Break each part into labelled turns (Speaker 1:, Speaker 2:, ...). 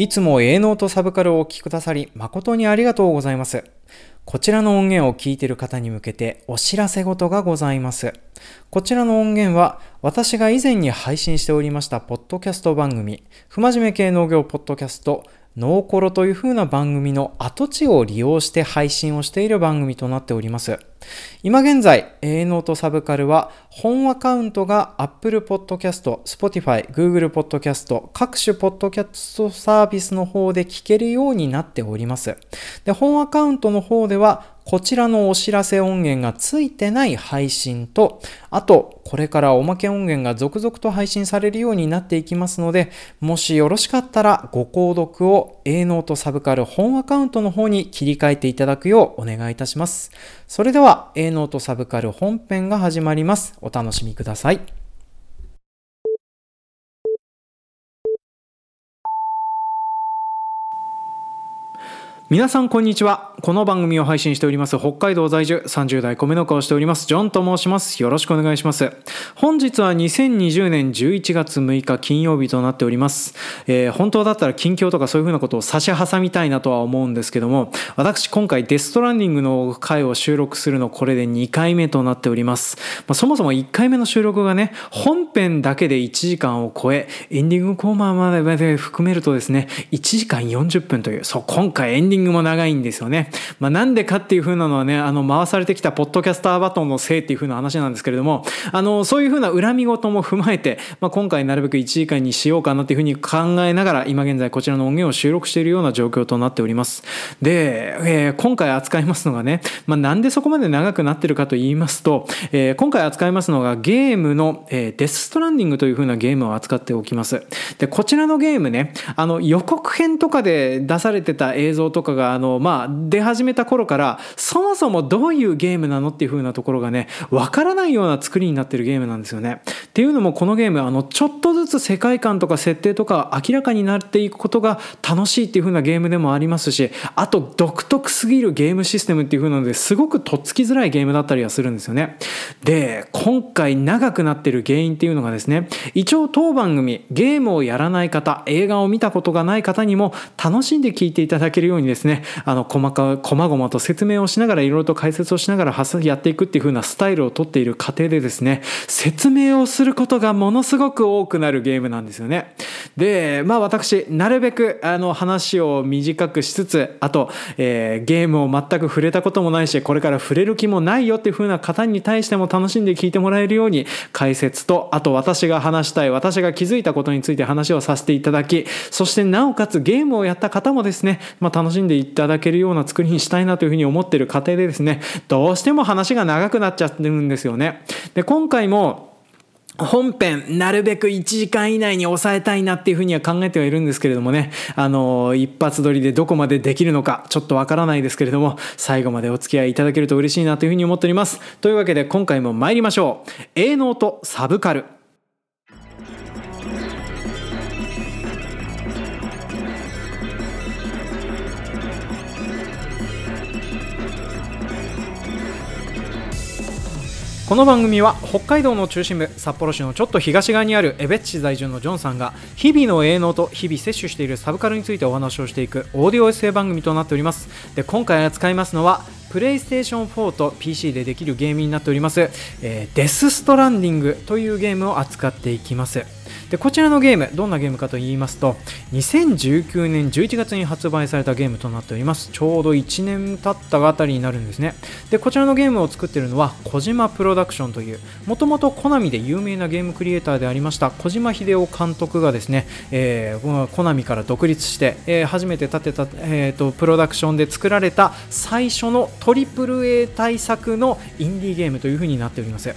Speaker 1: いつも営農とサブカルをお聴きくださり誠にありがとうございます。こちらの音源を聞いている方に向けてお知らせ事がございます。こちらの音源は私が以前に配信しておりましたポッドキャスト番組、不真面目系農業ポッドキャスト、ノーコロという風な番組の跡地を利用して配信をしている番組となっております。今現在、A ノートサブカルは本アカウントが Apple Podcast、Spotify、Google Podcast、各種ポッドキャストサービスの方で聞けるようになっております。で、本アカウントの方ではこちらのお知らせ音源がついてない配信と、あと、これからおまけ音源が続々と配信されるようになっていきますので、もしよろしかったらご購読を A ノートサブカル本アカウントの方に切り替えていただくようお願いいたします。それでは A ノートサブカル本編が始まります。お楽しみください。皆さんこんにちは。この番組を配信しております北海道在住30代米の子をしておりますジョンと申します。よろしくお願いします。本日は2020年11月6日金曜日となっております。えー、本当だったら近況とかそういうふうなことを差し挟みたいなとは思うんですけども、私今回デストランディングの回を収録するのこれで2回目となっております。まあ、そもそも1回目の収録がね、本編だけで1時間を超え、エンディングコーナーまで含めるとですね、1時間40分という、そう、今回エンディングも長いんですよね。まあ、なんでかっていう風なのはね、あの、回されてきたポッドキャスターバトンのせいっていう風な話なんですけれども、あの、そういう風な恨み事も踏まえて、まあ、今回なるべく1時間にしようかなっていう風に考えながら、今現在こちらの音源を収録しているような状況となっております。で、えー、今回扱いますのがね、まあ、なんでそこまで長くなってるかと言いますと、えー、今回扱いますのがゲームの、えー、デスストランディングという風なゲームを扱っておきます。で、こちらのゲームね、あの、予告編とかで出されてた映像とかがあの、まあ、出始めた頃からそもそもどういうゲームなのっていう風なところがねわからないような作りになってるゲームなんですよね。っていうのもこのゲームあのちょっとずつ世界観とか設定とか明らかになっていくことが楽しいっていう風なゲームでもありますしあと独特すぎるゲームシステムっていう風なのですごくとっつきづらいゲームだったりはするんですよね。で今回長くなってる原因っていうのがですね一応当番組ゲームをやらない方映画を見たことがない方にも楽しんで聞いていただけるようにですねあの細か細々と説明をしながらいろいろと解説をしながらやっていくっていう風なスタイルをとっている過程でですね説明をすることがものすごく多くなるゲームなんですよね。でまあ私なるべくあの話を短くしつつあと、えー、ゲームを全く触れたこともないしこれから触れる気もないよっていう風な方に対しても楽しんで聞いてもらえるように解説とあと私が話したい私が気づいたことについて話をさせていただきそしてなおかつゲームをやった方もですね、まあ、楽しんでいただけるような作りにしたいなというふうに思ってる過程でですねどうしても話が長くなっちゃってるんですよね。で今回も本編、なるべく1時間以内に抑えたいなっていうふうには考えてはいるんですけれどもね、あの、一発撮りでどこまでできるのか、ちょっとわからないですけれども、最後までお付き合いいただけると嬉しいなというふうに思っております。というわけで今回も参りましょう。A ノートサブカル。この番組は北海道の中心部札幌市のちょっと東側にある江別市在住のジョンさんが日々の営農と日々摂取しているサブカルについてお話をしていくオーディオエッセイ番組となっております。で今回扱いますのはプレイステーション4と PC でできるゲームになっております、えー、デスストランディングというゲームを扱っていきます。でこちらのゲームどんなゲームかと言いますと2019年11月に発売されたゲームとなっております。ちょうど1年経ったあたりになるんですね。でこちらのゲームを作っているのは小島プロダクションというもともとコナミで有名なゲームクリエイターでありました小島秀夫監督がですね、えー、コナミから独立して、えー、初めて立てた、えーと、プロダクションで作られた最初の AAA 対策のインディーゲームというふうになっております。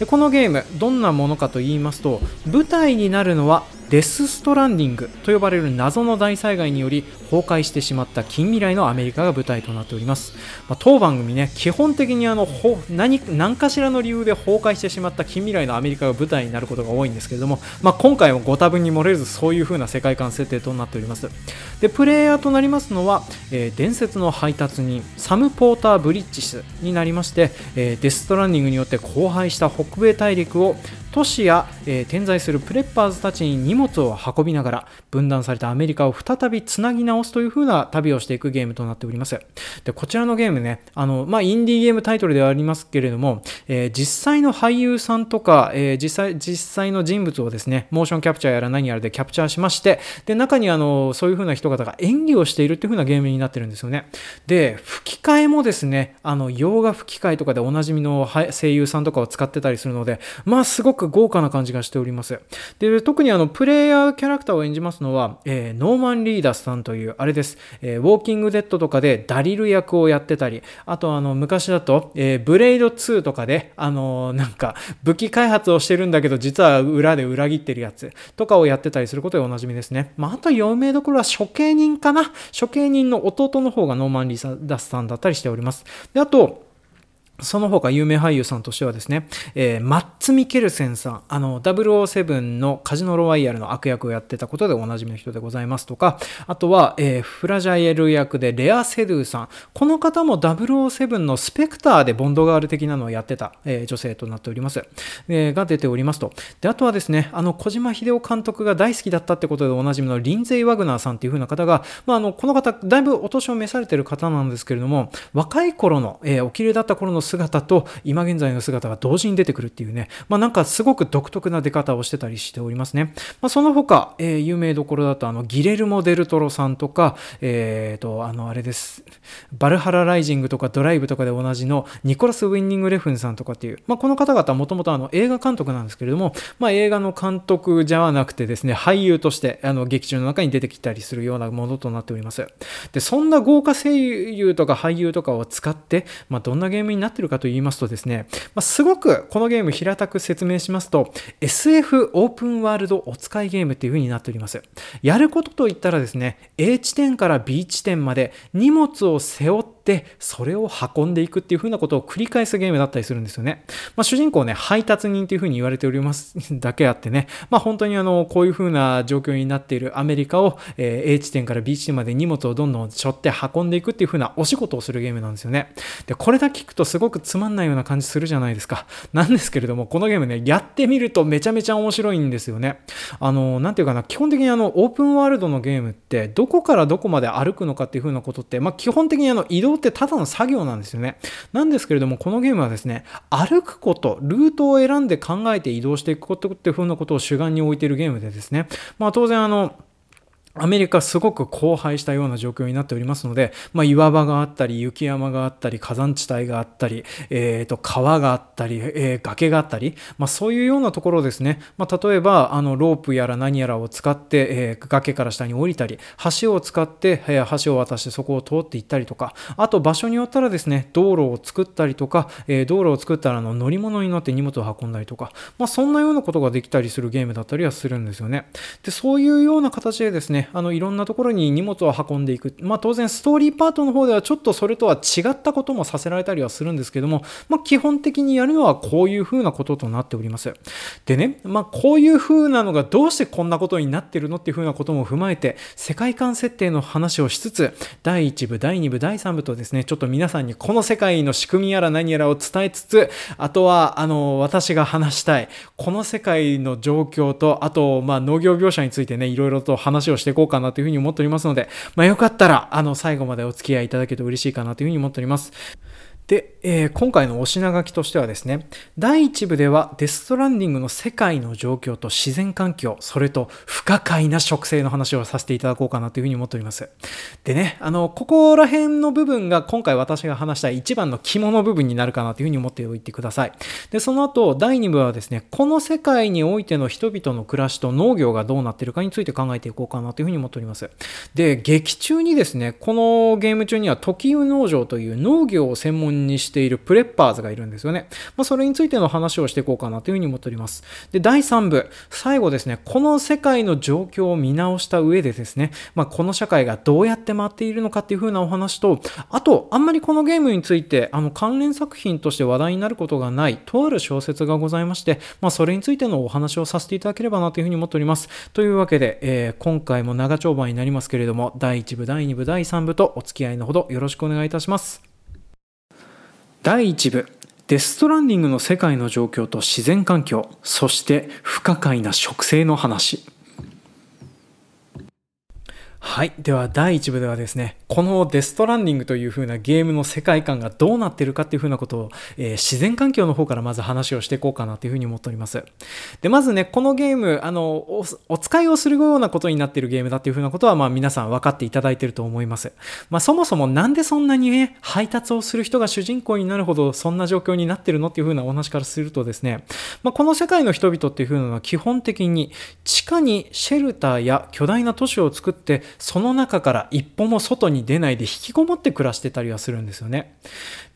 Speaker 1: でこのゲームどんなものかと言いますと舞台になるのはデス・ストランディングと呼ばれる謎の大災害により崩壊してしまった近未来のアメリカが舞台となっております、まあ、当番組ね基本的にあの何何かしらの理由で崩壊してしまった近未来のアメリカが舞台になることが多いんですけれども、まあ、今回もご多分に漏れずそういう風な世界観設定となっております。でプレイヤーとなりますのは、えー、伝説の配達人サム・ポーター・ブリッジスになりまして、えー、デス・ストランディングによって荒廃した北米大陸を都市や、えー、点在するプレッパーズたちに荷物を運びながら分断されたアメリカを再びつなぎ直すという風な旅をしていくゲームとなっております。でこちらのゲームねあの、まあ、インディーゲームタイトルではありますけれども、えー、実際の俳優さんとか、えー、実際実際の人物をですねモーションキャプチャーやら何やらでキャプチャーしましてで中にあのそういう風な人方が演技をしているっていう風なゲームになってるんですよね。で吹き替えもですねあの洋画吹き替えとかでおなじみの声優さんとかを使ってたりするのでまあすごくく豪華な感じがしております。で特にあのプレイヤーキャラクターを演じますのは、えー、ノーマン・リーダースさんというあれです、えー、ウォーキング・デッドとかでダリル役をやってたりあとあの昔だと、えー、ブレイド2とかであのーなんか武器開発をしてるんだけど実は裏で裏切ってるやつとかをやってたりすることでおなじみですね、まあ、あと有名どころは処刑人かな？処刑人の弟の方がノーマン・リーダースさんだったりしております。であとその他有名俳優さんとしてはですね、えー、マッツ・ミケルセンさん、あの、007のカジノロワイヤルの悪役をやってたことでおなじみの人でございますとか、あとは、えー、フラジャイル役でレア・セドゥさん。この方も007のスペクターでボンドガール的なのをやってた、えー、女性となっております。えー、が出ておりますと。で、あとはですね、あの、小島秀夫監督が大好きだったってことでおなじみのリンゼイ・ワグナーさんっていう風な方が、まあ、あの、この方、だいぶお年を召されてる方なんですけれども、若い頃の、えー、お綺麗だった頃の姿と今現在の姿が同時に出てくるっていうね、まあ、なんかすごく独特な出方をしてたりしておりますね。まあ、その他、えー、有名どころだとあのギレルモ・デルトロさんとか、えー、とあのあれです、バルハラ・ライジングとかドライブとかで同じのニコラス・ウィンニング・レフンさんとかっていう、まあ、この方々はもともと映画監督なんですけれども、まあ、映画の監督じゃなくてですね、俳優としてあの劇中の中に出てきたりするようなものとなっております。で、そんな豪華声優とか俳優とかを使って、まあ、どんなゲームになってるかと言いますとですね、まあ、すごくこのゲーム平たく説明しますと SF オープンワールドお使いゲームっていう風になっております。やることといったらですね、A 地点から B 地点まで荷物を背負ってそれを運んでいくっていう風なことを繰り返すゲームだったりするんですよね。まあ、主人公ね、配達人っていう風に言われておりますだけあってね、まあ、本当にあの、こういう風な状況になっているアメリカを、え、A 地点から B 地点まで荷物をどんどん背負って運んでいくっていう風なお仕事をするゲームなんですよね。で、これだけ聞くとすごくつまんないような感じするじゃないですか。なんですけれども、このゲームね、やってみるとめちゃめちゃ面白いんですよね。あの、なんていうかな、基本的にあの、オープンワールドのゲームって、どこからどこまで歩くのかっていう風なことって、まあ、基本的にあの、移動ってただの作業なんですよね。なんですけれども、このゲームはですね、歩くこと、ルートを選んで考えて移動していくことっていう風なことを主眼に置いているゲームでですね、まあ当然あの、アメリカすごく荒廃したような状況になっておりますので、まあ、岩場があったり、雪山があったり、火山地帯があったり、えー、と川があったり、えー、崖があったり、まあ、そういうようなところですね、まあ、例えばあのロープやら何やらを使って、えー、崖から下に降りたり、橋を使って、えー、橋を渡してそこを通っていったりとか、あと場所によったらですね、道路を作ったりとか、えー、道路を作ったらの乗り物に乗って荷物を運んだりとか、まあ、そんなようなことができたりするゲームだったりはするんですよね。でそういうような形でですね、あのいろんなところに荷物を運んでいく、まあ、当然ストーリーパートの方ではちょっとそれとは違ったこともさせられたりはするんですけども、まあ、基本的にやるのはこういう風なこととなっております。でね、まあ、こういう風なのがどうしてこんなことになってるのっていう風なことも踏まえて世界観設定の話をしつつ第1部第2部第3部とですねちょっと皆さんにこの世界の仕組みやら何やらを伝えつつあとはあの私が話したいこの世界の状況とあとまあ農業描写についてねいろいろと話をしていこうかなというふうに思っておりますので、まあ、よかったら、あの、最後までお付き合いいただけると嬉しいかなというふうに思っております。で、えー、今回のお品書きとしてはですね、第1部ではデストランディングの世界の状況と自然環境、それと不可解な植生の話をさせていただこうかなというふうに思っております。でね、あの、ここら辺の部分が今回私が話した一番の肝の部分になるかなというふうに思っておいてください。で、その後、第2部はですね、この世界においての人々の暮らしと農業がどうなってるかについて考えていこうかなというふうに思っております。で、劇中にですね、このゲーム中には時湯農場という農業を専門ににしているプレッパーズがいるんですよね。まあ、それについての話をしていこうかなというふうに思っております。で、第3部、最後ですね、この世界の状況を見直した上でですね、まあ、この社会がどうやって回っているのかっていうふうなお話と、あと、あんまりこのゲームについて、あの、関連作品として話題になることがない、とある小説がございまして、まあ、それについてのお話をさせていただければなというふうに思っております。というわけで、えー、今回も長丁場になりますけれども、第1部、第2部、第3部とお付き合いのほどよろしくお願いいたします。第1部。デストランディングの世界の状況と自然環境。そして不可解な植生の話。はい。では、第1部ではですね、このデストランディングという風なゲームの世界観がどうなってるかっていう風なことを、えー、自然環境の方からまず話をしていこうかなという風に思っております。で、まずね、このゲーム、あの、おお使いをするようなことになっているゲームだっていう風なことは、まあ皆さん分かっていただいていると思います。まあそもそもなんでそんなにね、配達をする人が主人公になるほどそんな状況になってるのっていう風なお話からするとですね、まあこの世界の人々っていう風なのは基本的に地下にシェルターや巨大な都市を作ってその中から一歩も外に出ないで引きこもって暮らしてたりはするんですよね。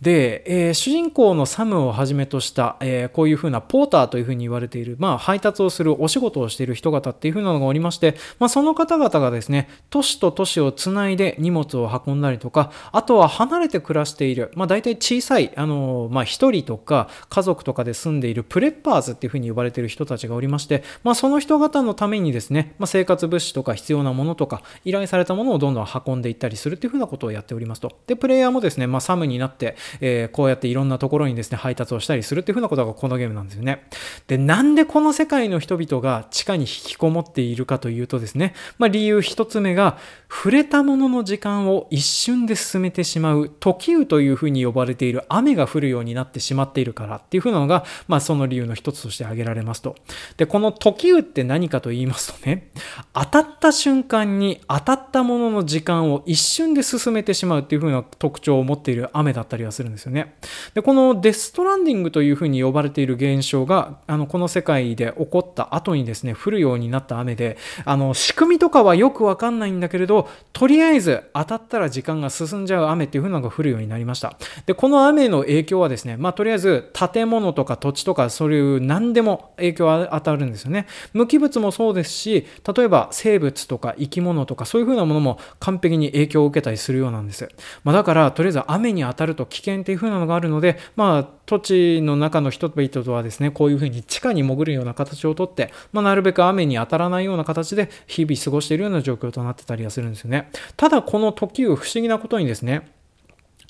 Speaker 1: で、えー、主人公のサムをはじめとした、えー、こういうふうなポーターというふうに言われている、まあ、配達をするお仕事をしている人方っていうふうなのがおりまして、まあ、その方々がですね、都市と都市をつないで荷物を運んだりとか、あとは離れて暮らしている、まあ、大体小さい、あのまあ、一人とか家族とかで住んでいるプレッパーズっていうふうに呼ばれている人たちがおりまして、まあ、その人方のためにですね、まあ、生活物資とか必要なものとか、依頼されたものをどんどん運んでいったりするっていうふうなことをやっておりますと。で、プレイヤーもですね、まあ、サムになって、えー、こうやっていろんなところにですね、配達をしたりするっていうふうなことがこのゲームなんですよね。で、なんでこの世界の人々が地下に引きこもっているかというとですね、まあ、理由一つ目が、触れたものの時間を一瞬で進めてしまう、時雨というふうに呼ばれている雨が降るようになってしまっているからっていうふうなのが、まあ、その理由の一つとして挙げられますと。で、この時雨って何かと言いますとね、当たった瞬間に当たったものの時間を一瞬で進めてしまうっていうふうな特徴を持っている雨だったりはするんですよね。で、このデストランディングというふうに呼ばれている現象が、あの、この世界で起こった後にですね、降るようになった雨で、あの、仕組みとかはよくわかんないんだけれど、とりあえず当たったら時間が進んじゃう雨っていう風なのが降るようになりました。で、この雨の影響はですね、まあ、とりあえず建物とか土地とかそういう何でも影響が当たるんですよね。無機物もそうですし、例えば生物とか生き物とかそういう風なものも完璧に影響を受けたりするようなんです。まあ、だから、とりあえず雨に当たると危険っていう風なのがあるので、まあ、土地の中の人々とはですね、こういう風に地下に潜るような形をとって、まあ、なるべく雨に当たらないような形で日々過ごしているような状況となってたりはするんですよね。ただこの時を不思議なことにですね、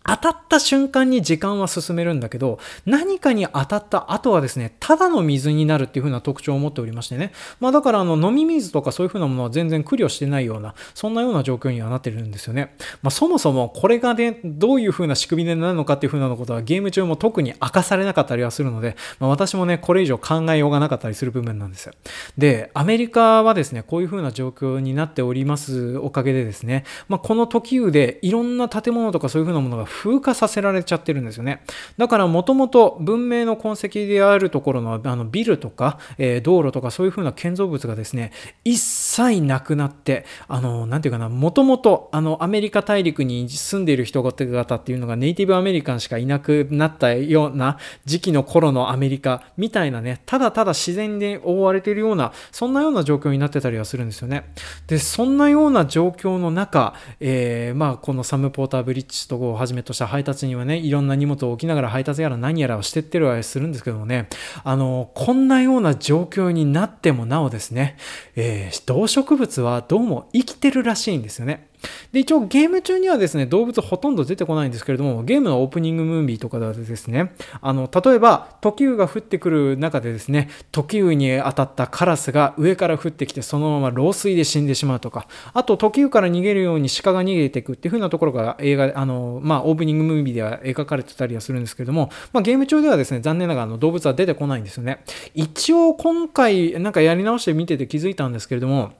Speaker 1: 当たった瞬間に時間は進めるんだけど、何かに当たった後はですね、ただの水になるっていう風な特徴を持っておりましてね。まあだからあの飲み水とかそういう風なものは全然苦慮してないような、そんなような状況にはなってるんですよね。まあそもそもこれがね、どういう風な仕組みでなるのかっていう風なことはゲーム中も特に明かされなかったりはするので、まあ私もね、これ以上考えようがなかったりする部分なんですよ。で、アメリカはですね、こういう風な状況になっておりますおかげでですね、まあこの時雨でいろんな建物とかそういう風なものが風化させられちゃってるんですよね。だからもともと文明の痕跡であるところのあのビルとか、えー、道路とかそういう風な建造物がですね、一切なくなって、あの、なんていうかな、もともとあのアメリカ大陸に住んでいる人方っていうのがネイティブアメリカンしかいなくなったような時期の頃のアメリカみたいなね、ただただ自然に覆われているような、そんなような状況になってたりはするんですよね。で、そんなような状況の中、えー、まあ、このサムポーターブリッジとをはじめとした配達にはね、いろんな荷物を置きながら配達やら何やらをしてってるわするんですけどもね、あの、こんなような状況になってもなおですね、えー、動植物はどうも生きてるらしいんですよね。で、一応ゲーム中にはですね、動物ほとんど出てこないんですけれども、ゲームのオープニングムービーとかではですね、あの、例えば、時雨が降ってくる中でですね、時雨に当たったカラスが上から降ってきて、そのまま老衰で死んでしまうとか、あと、時雨から逃げるように鹿が逃げていくっていう風なところが映画、あの、まあ、オープニングムービーでは描かれてたりはするんですけれども、まあ、ゲーム中ではですね、残念ながらあの動物は出てこないんですよね。一応、今回、なんかやり直して見てて気づいたんですけれども、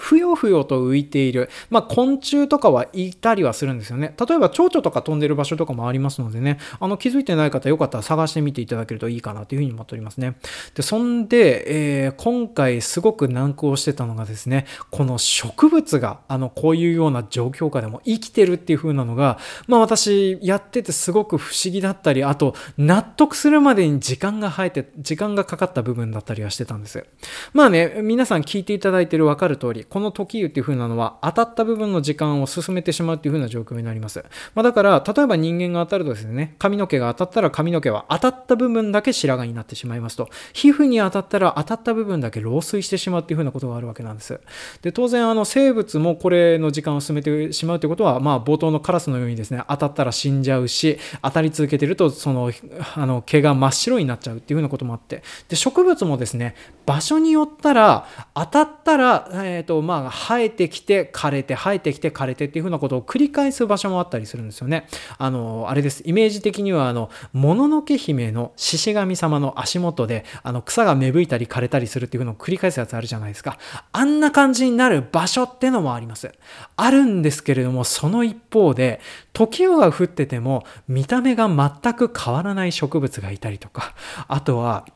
Speaker 1: ふよふよと浮いている、まあ、昆虫とかはいたりはするんですよね。例えば蝶々とか飛んでる場所とかもありますのでね、あの気づいてない方よかったら探してみていただけるといいかなというふうに思っておりますね。で、そんで、えー、今回すごく難航してたのがですね、この植物が、あの、こういうような状況下でも生きてるっていう風なのが、まあ私やっててすごく不思議だったり、あと納得するまでに時間が生えて、時間がかかった部分だったりはしてたんです。まあね、皆さん聞いていただいてるわかる通り、この時湯っていう風なのは当たった部分の時間を進めてしまうっていう風な状況になります。まあ、だから例えば人間が当たるとですね髪の毛が当たったら髪の毛は当たった部分だけ白髪になってしまいますと皮膚に当たったら当たった部分だけ老衰してしまうっていう風なことがあるわけなんです。で当然あの生物もこれの時間を進めてしまうということはまあ冒頭のカラスのようにですね当たったら死んじゃうし当たり続けてるとそのあの毛が真っ白になっちゃうっていう風なこともあってで植物もですね場所によったら当たったら、えーとまあ、生えてきて枯れて生えてきて枯れてっていう風なことを繰り返す場所もあったりするんですよね。あのあれですイメージ的にはあのもののけ姫の獅子神様の足元であの草が芽吹いたり枯れたりするっていうのを繰り返すやつあるじゃないですか。あんな感じになる場所ってのもあります。あるんですけれどもその一方で時が降ってても見た目が全く変わらない植物がいたりとかあとは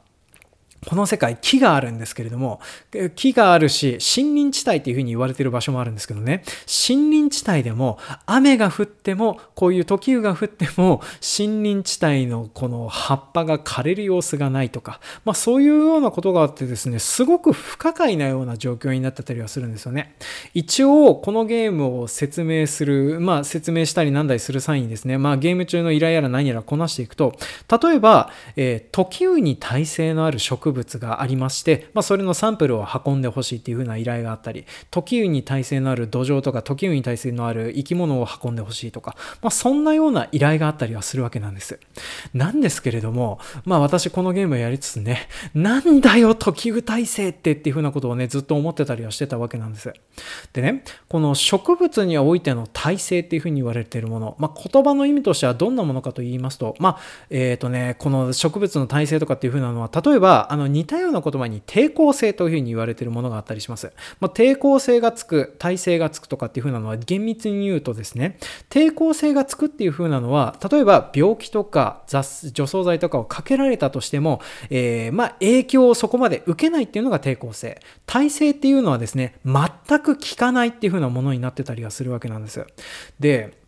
Speaker 1: この世界木があるんですけれども木があるし森林地帯っていうふうに言われてる場所もあるんですけどね。森林地帯でも雨が降ってもこういう時雨が降っても森林地帯のこの葉っぱが枯れる様子がないとか、まあ、そういうようなことがあってですねすごく不可解なような状況になってたりはするんですよね。一応このゲームを説明するまあ説明したりなんだりする際にですねまあゲーム中の依頼やら何やらこなしていくと例えば、えー、時雨に耐性のある植物物がありまして、まあ、それのサンプルを運んでほしいっていう風な依頼があったり時運に耐性のある土壌とか時運に耐性のある生き物を運んでほしいとか、まあ、そんなような依頼があったりはするわけなんです。なんですけれどもまあ私このゲームをやりつつねなんだよ時運耐性ってっていう風なことをねずっと思ってたりはしてたわけなんです。でねこの植物においての耐性っていう風に言われているもの、まあ、言葉の意味としてはどんなものかと言いますとまあえっ、ー、とねこの植物の耐性とかっていう風なのは例えばあのの似たような言葉に抵抗性というふうに言われているものがあったりします。まあ、抵抗性がつく、耐性がつくとかっていうふうなのは厳密に言うとですね、抵抗性がつくっていうふうなのは、例えば病気とか雑除草剤とかをかけられたとしても、えー、まあ、影響をそこまで受けないっていうのが抵抗性。耐性っていうのはですね、全く効かないっていうふうなものになってたりはするわけなんです。で、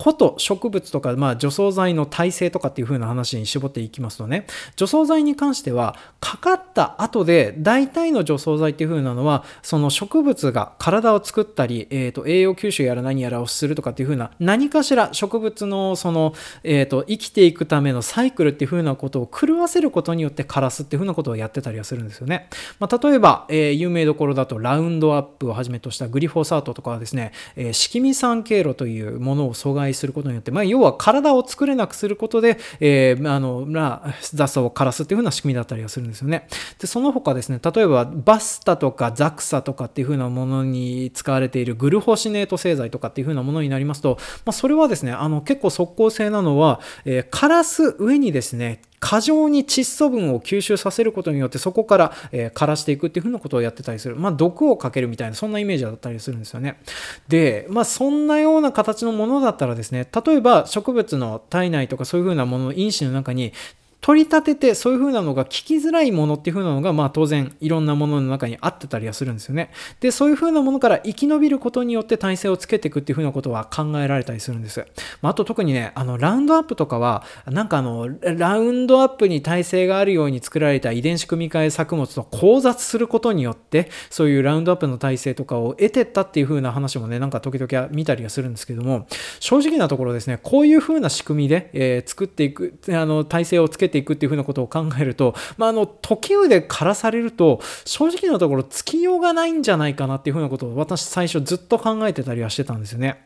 Speaker 1: こと植物とか、まあ、除草剤の耐性とかっていう風な話に絞っていきますとね除草剤に関してはかかった後で大体の除草剤っていう風なのはその植物が体を作ったり、えーと、栄養吸収やら何やらをするとかっていう風な何かしら植物のその、えーと、生きていくためのサイクルっていう風なことを狂わせることによって枯らすっていう風なことをやってたりはするんですよね。まあ、例えば、えー、有名どころだとラウンドアップをはじめとしたグリフォサートとかはですね、えー、色味酸経路というものを阻害することによって、まあ、要は体を作れなくすることで、えー、あの、まあ、雑草を枯らすっていう風な仕組みだったりはするんですよね。で、その他ですね、例えばバスタとかザクサとかっていう風なものに使われているグルホシネート製剤とかっていう風なものになりますと、まあ、それはですね、あの、結構即効性なのは、えー、枯らす上にですね、過剰に窒素分を吸収させることによってそこから、えー、枯らしていくっていうふうなことをやってたりする。まあ、毒をかけるみたいな、そんなイメージだったりするんですよね。で、まあ、そんなような形のものだったらですね、例えば植物の体内とかそういうふうなものの因子の中に取り立ててそういう風なのが聞きづらいものっていう風なのがまあ当然いろんなものの中にあってたりはするんですよね。で、そういう風なものから生き延びることによって体勢をつけていくっていう風なことは考えられたりするんです。まあ、あと特にね、あのラウンドアップとかはなんかあのラウンドアップに耐性があるように作られた遺伝子組み換え作物と交雑することによってそういうラウンドアップの体制とかを得てったっていう風な話もね、なんか時々見たりはするんですけども、正直なところですね、こういう風な仕組みで、えー、作っていく、あの体制をつけてていくっていうふうなことを考えると、まあ、あの時雨で枯らされると正直なところつきようがないんじゃないかなっていうふうなことを私最初ずっと考えてたりはしてたんですよね。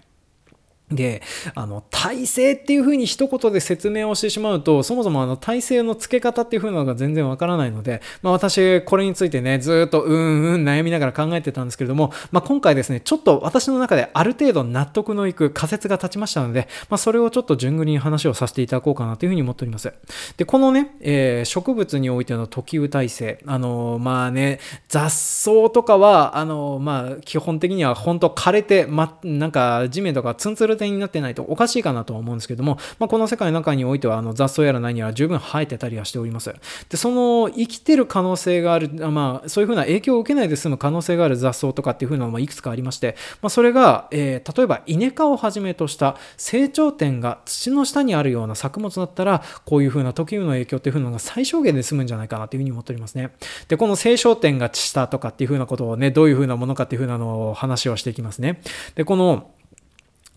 Speaker 1: で、あの、体制っていうふうに一言で説明をしてしまうと、そもそもあの体制の付け方っていうふうなのが全然わからないので、まあ私、これについてね、ずっとうんうん悩みながら考えてたんですけれども、まあ今回ですね、ちょっと私の中である程度納得のいく仮説が立ちましたので、まあそれをちょっと順繰りに話をさせていただこうかなというふうに思っております。で、このね、えー、植物においての時雨体制、あの、まあね、雑草とかは、あの、まあ基本的には本当枯れて、ま、なんか地面とかツンツル状態になってないとおかしいかなとは思うんですけども、まあ、この世界の中においてはあの雑草やら何やら十分生えてたりはしております。で、その生きてる可能性がある、まあ、そういうふうな影響を受けないで済む可能性がある雑草とかっていうふうなのもいくつかありまして、まあ、それが、えー、例えば稲科をはじめとした成長点が土の下にあるような作物だったら、こういうふうな時雨の影響っていうふうなのが最小限で済むんじゃないかなというふうに思っておりますね。で、この成長点が下とかっていうふうなことをね、どういうふうなものかっていうふうなのを話をしていきますね。で、この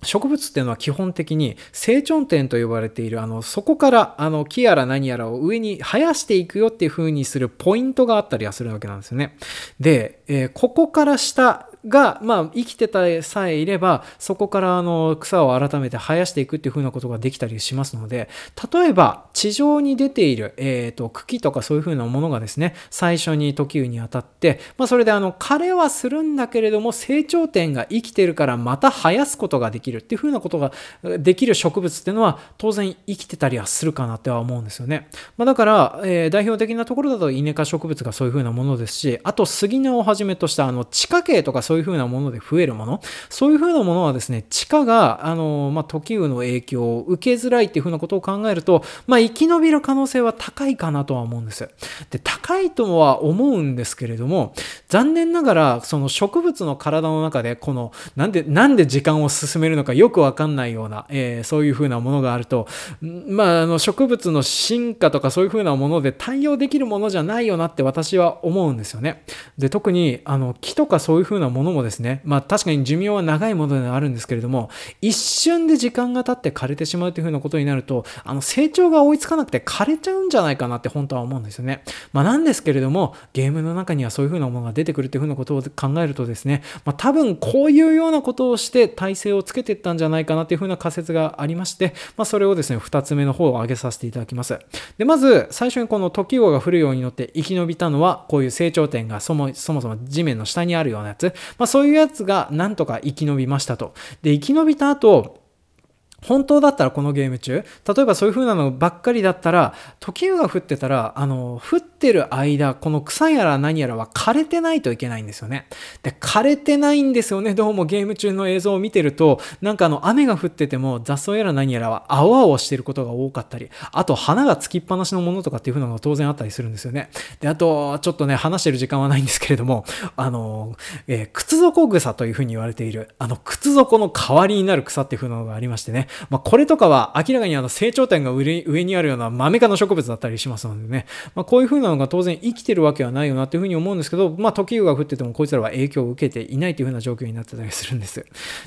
Speaker 1: 植物っていうのは基本的に成長点と呼ばれているあのそこからあの木やら何やらを上に生やしていくよっていう風にするポイントがあったりはするわけなんですよね。で、えー、ここから下が、まあ、生きてたさえいれば、そこからあの草を改めて生やしていくっていう風なことができたりしますので、例えば地上に出ている、えーと、茎とかそういう風なものがですね、最初に時雨に当たって、まあ、それであの枯れはするんだけれども、成長点が生きてるからまた生やすことができるっていう風なことができる植物っていうのは、当然生きてたりはするかなっては思うんですよね。まあ、だから、えー、代表的なところだとイネ科植物がそういう風なものですし、あと杉菜をはじめとしたあの地下茎とかそういうという風なもので増えるもの、そういう風なものはですね、地下が、あの、まあ、時雨の影響を受けづらいっていう風なことを考えると、まあ、生き延びる可能性は高いかなとは思うんです。で、高いとは思うんですけれども、残念ながら、その植物の体の中で、この、なんで、なんで時間を進めるのかよくわかんないような、えー、そういう風なものがあると、まあ、あの、植物の進化とかそういう風なもので対応できるものじゃないよなって私は思うんですよね。で、特に、あの、木とかそういう風なものもですね、まあ確かに寿命は長いものであるんですけれども、一瞬で時間が経って枯れてしまうというふうなことになると、あの成長が追いつかなくて枯れちゃうんじゃないかなって本当は思うんですよね。まあなんですけれども、ゲームの中にはそういうふうなものが出てくるというふうなことを考えるとですね、まあ多分こういうようなことをして体制をつけていったんじゃないかなというふうな仮説がありまして、まあそれをですね、2つ目の方を挙げさせていただきます。で、まず最初にこの時号が降るように乗って生き延びたのは、こういう成長点がそもそも地面の下にあるようなやつ、まあそういうやつがなんとか生き延びましたと。で、生き延びた後、本当だったらこのゲーム中、例えばそういう風なのばっかりだったら、時雨が降ってたら、あの、降ってる間、この草やら何やらは枯れてないといけないんですよね。で、枯れてないんですよね。どうもゲーム中の映像を見てると、なんかあの、雨が降ってても雑草やら何やらは青々してることが多かったり、あと花がつきっぱなしのものとかっていう風なのが当然あったりするんですよね。で、あと、ちょっとね、話してる時間はないんですけれども、あの、えー、靴底草という風に言われている、あの、靴底の代わりになる草っていう風なのがありましてね、まあ、これとかは明らかにあの成長点が上にあるようなマメ科の植物だったりしますのでね、まあ、こういう風なのが当然生きてるわけはないよなっていう風に思うんですけど、まあ、時が降っててもこいつらは影響を受けていないという風な状況になってたりするんです。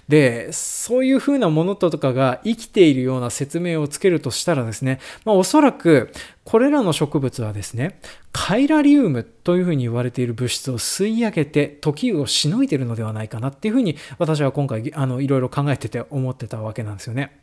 Speaker 1: で、そういう風なものとかが生きているような説明をつけるとしたらですね、まあ、おそらくこれらの植物はですね、カイラリウムというふうに言われている物質を吸い上げて時をしのいでいるのではないかなっていうふうに私は今回あのいろいろ考えてて思ってたわけなんですよね。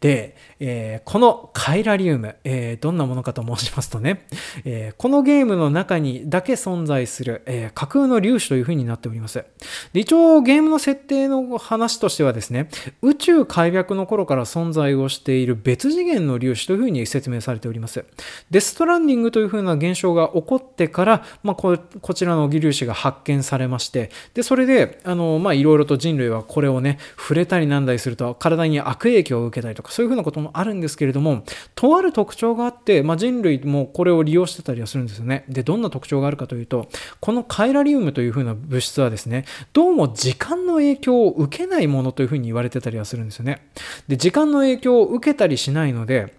Speaker 1: で、えー、このカイラリウム、えー、どんなものかと申しますとね、えー、このゲームの中にだけ存在する、え架空の粒子というふうになっております。で一応ゲームの設定の話としてはですね、宇宙開闢の頃から存在をしている別次元の粒子というふうに説明されております。デストランディングというふうな現象が起こってから、まあ、ここちらの微粒子が発見されまして、で、それで、あの、まあ、いろいろと人類はこれをね、触れたりなんだりすると、体に悪影響を受けたりとか、そういうふうなこともあるんですけれども、とある特徴があって、まあ、人類もこれを利用してたりはするんですよね。で、どんな特徴があるかというと、このカイラリウムというふうな物質はですね、どうも時間の影響を受けないものというふうに言われてたりはするんですよね。で、時間の影響を受けたりしないので、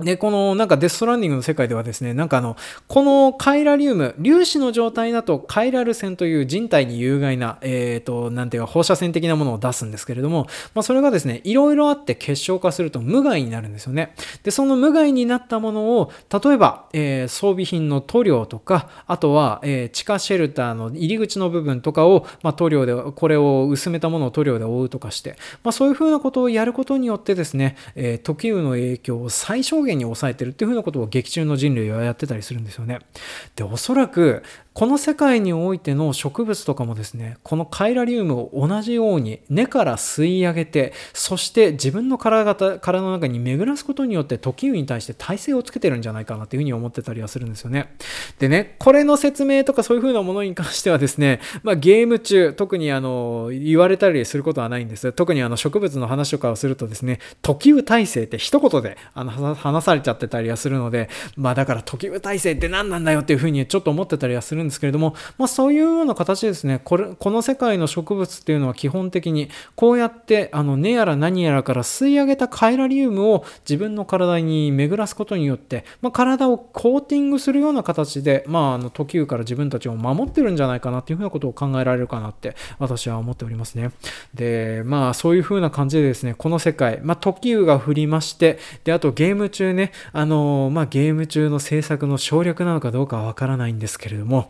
Speaker 1: で、このなんかデストランディングの世界ではですね、なんかあの、このカイラリウム、粒子の状態だとカイラル線という人体に有害な、えっ、ー、と、なんていうか放射線的なものを出すんですけれども、まあそれがですね、いろいろあって結晶化すると無害になるんですよね。で、その無害になったものを、例えば、えー、装備品の塗料とか、あとは、えー、地下シェルターの入り口の部分とかを、まあ塗料で、これを薄めたものを塗料で覆うとかして、まあそういうふうなことをやることによってですね、えー、時雨の影響を最小限に抑えてるっていうふうなことを劇中の人類はやってたりするんですよね。で、おそらくこの世界においての植物とかもですねこのカイラリウムを同じように根から吸い上げてそして自分の体体の中に巡らすことによって時に対して耐性をつけてるんじゃないかなというふうに思ってたりはするんですよね。でねこれの説明とかそういうふうなものに関してはですね、まあ、ゲーム中特にあの言われたりすることはないんです。特にあの植物の話とかをするとですね時雨耐性って一言であの話されちゃってたりはするのでまあだから時雨耐性って何なんだよっていうふうにちょっと思ってたりはするんですけれども、まあ、そういうような形ですねこれこの世界の植物っていうのは基本的にこうやってあの根やら何やらから吸い上げたカイラリウムを自分の体に巡らすことによって、まあ、体をコーティングするような形で、まあ、あの時雨から自分たちを守ってるんじゃないかなっていうふうなことを考えられるかなって私は思っておりますね。でまあそういうふうな感じでですねこの世界、まあ、時雨が降りましてであとゲーム中ねあのまあゲーム中の制作の省略なのかどうかはわからないんですけれども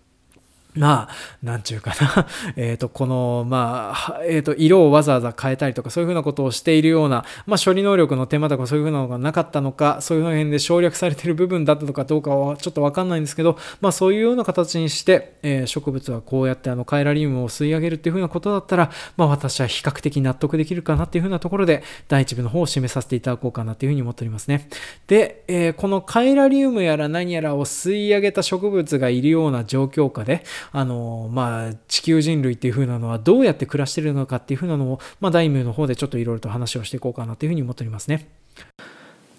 Speaker 1: まあ、なんちゅうかな。えっ、と、この、まあ、えっ、と、色をわざわざ変えたりとか、そういうふうなことをしているような、まあ、処理能力の手間とかそういうふうなのがなかったのか、そういう辺で省略されている部分だったのかどうかはちょっとわかんないんですけど、まあ、そういうような形にして、えー、植物はこうやってあの、カエラリウムを吸い上げるっていうふうなことだったら、まあ、私は比較的納得できるかなっていうふうなところで、第一部の方を締めさせていただこうかなっていうふうに思っておりますね。で、えー、このカエラリウムやら何やらを吸い上げた植物がいるような状況下で、あの、まあ、地球人類っていう風なのはどうやって暮らしてるのかっていう風なのを、まあ、第2部の方でちょっといろいろと話をしていこうかなというふうに思っておりますね。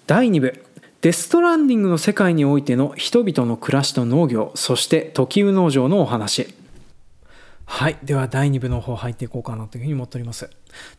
Speaker 1: 第2部。デストランディングの世界においての人々の暮らしと農業そして時雨農場のお話。はい。では第2部の方入っていこうかなというふうに思っております。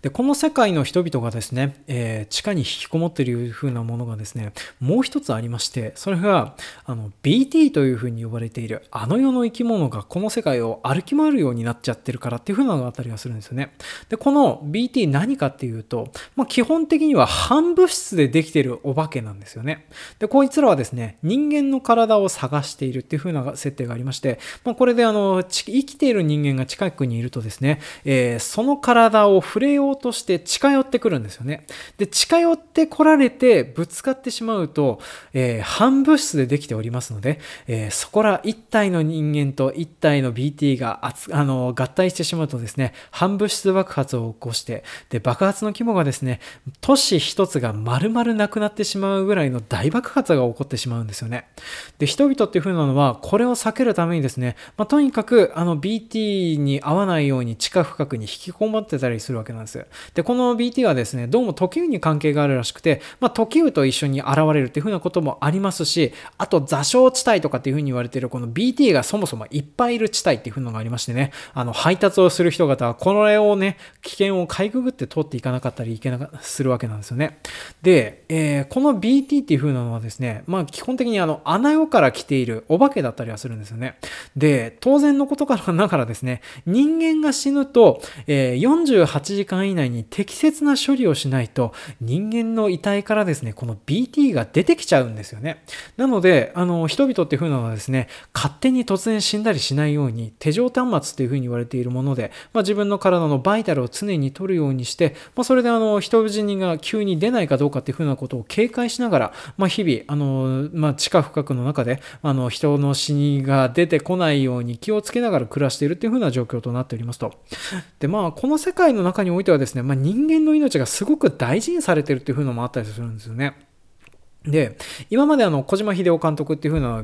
Speaker 1: でこの世界の人々がですね、えー、地下に引きこもっている風なものがですねもう一つありましてそれがあの BT というふうに呼ばれているあの世の生き物がこの世界を歩き回るようになっちゃってるからっていう風なのがあったりはするんですよね。でこの BT 何かっていうと、まあ、基本的には反物質でできているお化けなんですよね。でこいつらはですね人間の体を探しているっていう風な設定がありまして、まあ、これであの生きている人間が近くにいるとですね、えー、その体を触れようとして近寄ってくるんですよね。で、近寄ってこられてぶつかってしまうと、えー、反物質でできておりますので、えー、そこら一体の人間と一体の BT があの合体してしまうとですね、反物質爆発を起こして、で、爆発の規模がですね、都市一つが丸々なくなってしまうぐらいの大爆発が起こってしまうんですよね。で、人々っていう風なのは、これを避けるためにですね、まあ、とにかくあの BT に合わないように地下深くに引きこもってたりするわけなんです。で、この BT はですね、どうも時雨に関係があるらしくて、まあ、時雨と一緒に現れるっていう風なこともありますし、あと座礁地帯とかっていう風に言われているこの BT がそもそもいっぱいいる地帯っていう風なのがありましてね、あの、配達をする人方はこれをね、危険をかいくぐって通っていかなかったりいけなかするわけなんですよね。で、えー、この BT っていう風なのはですね、まあ基本的にあの、穴世から来ているお化けだったりはするんですよね。で、当然のことからながらですね、人間が死ぬと、えー、48時間以内に適切な処理をしないと人間の遺体からですね、この BT が出てきちゃうんですよね。なので、あの、人々っていう風なのはですね、勝手に突然死んだりしないように手錠端末っていう風に言われているもので、まあ、自分の体のバイタルを常に取るようにして、まあ、それであの、人死にが急に出ないかどうかっていう風なことを警戒しながら、まあ、日々、あの、まあ、地下深くの中で、あの、人の死にが出てこないように気をつけながら暮らしているっていう風な状況となっておりますと。で、まあ、この世界の中においてはですね、まあ、人間の命がすごく大事にされてるっていう風のもあったりするんですよね。で、今まであの、小島秀夫監督っていう風な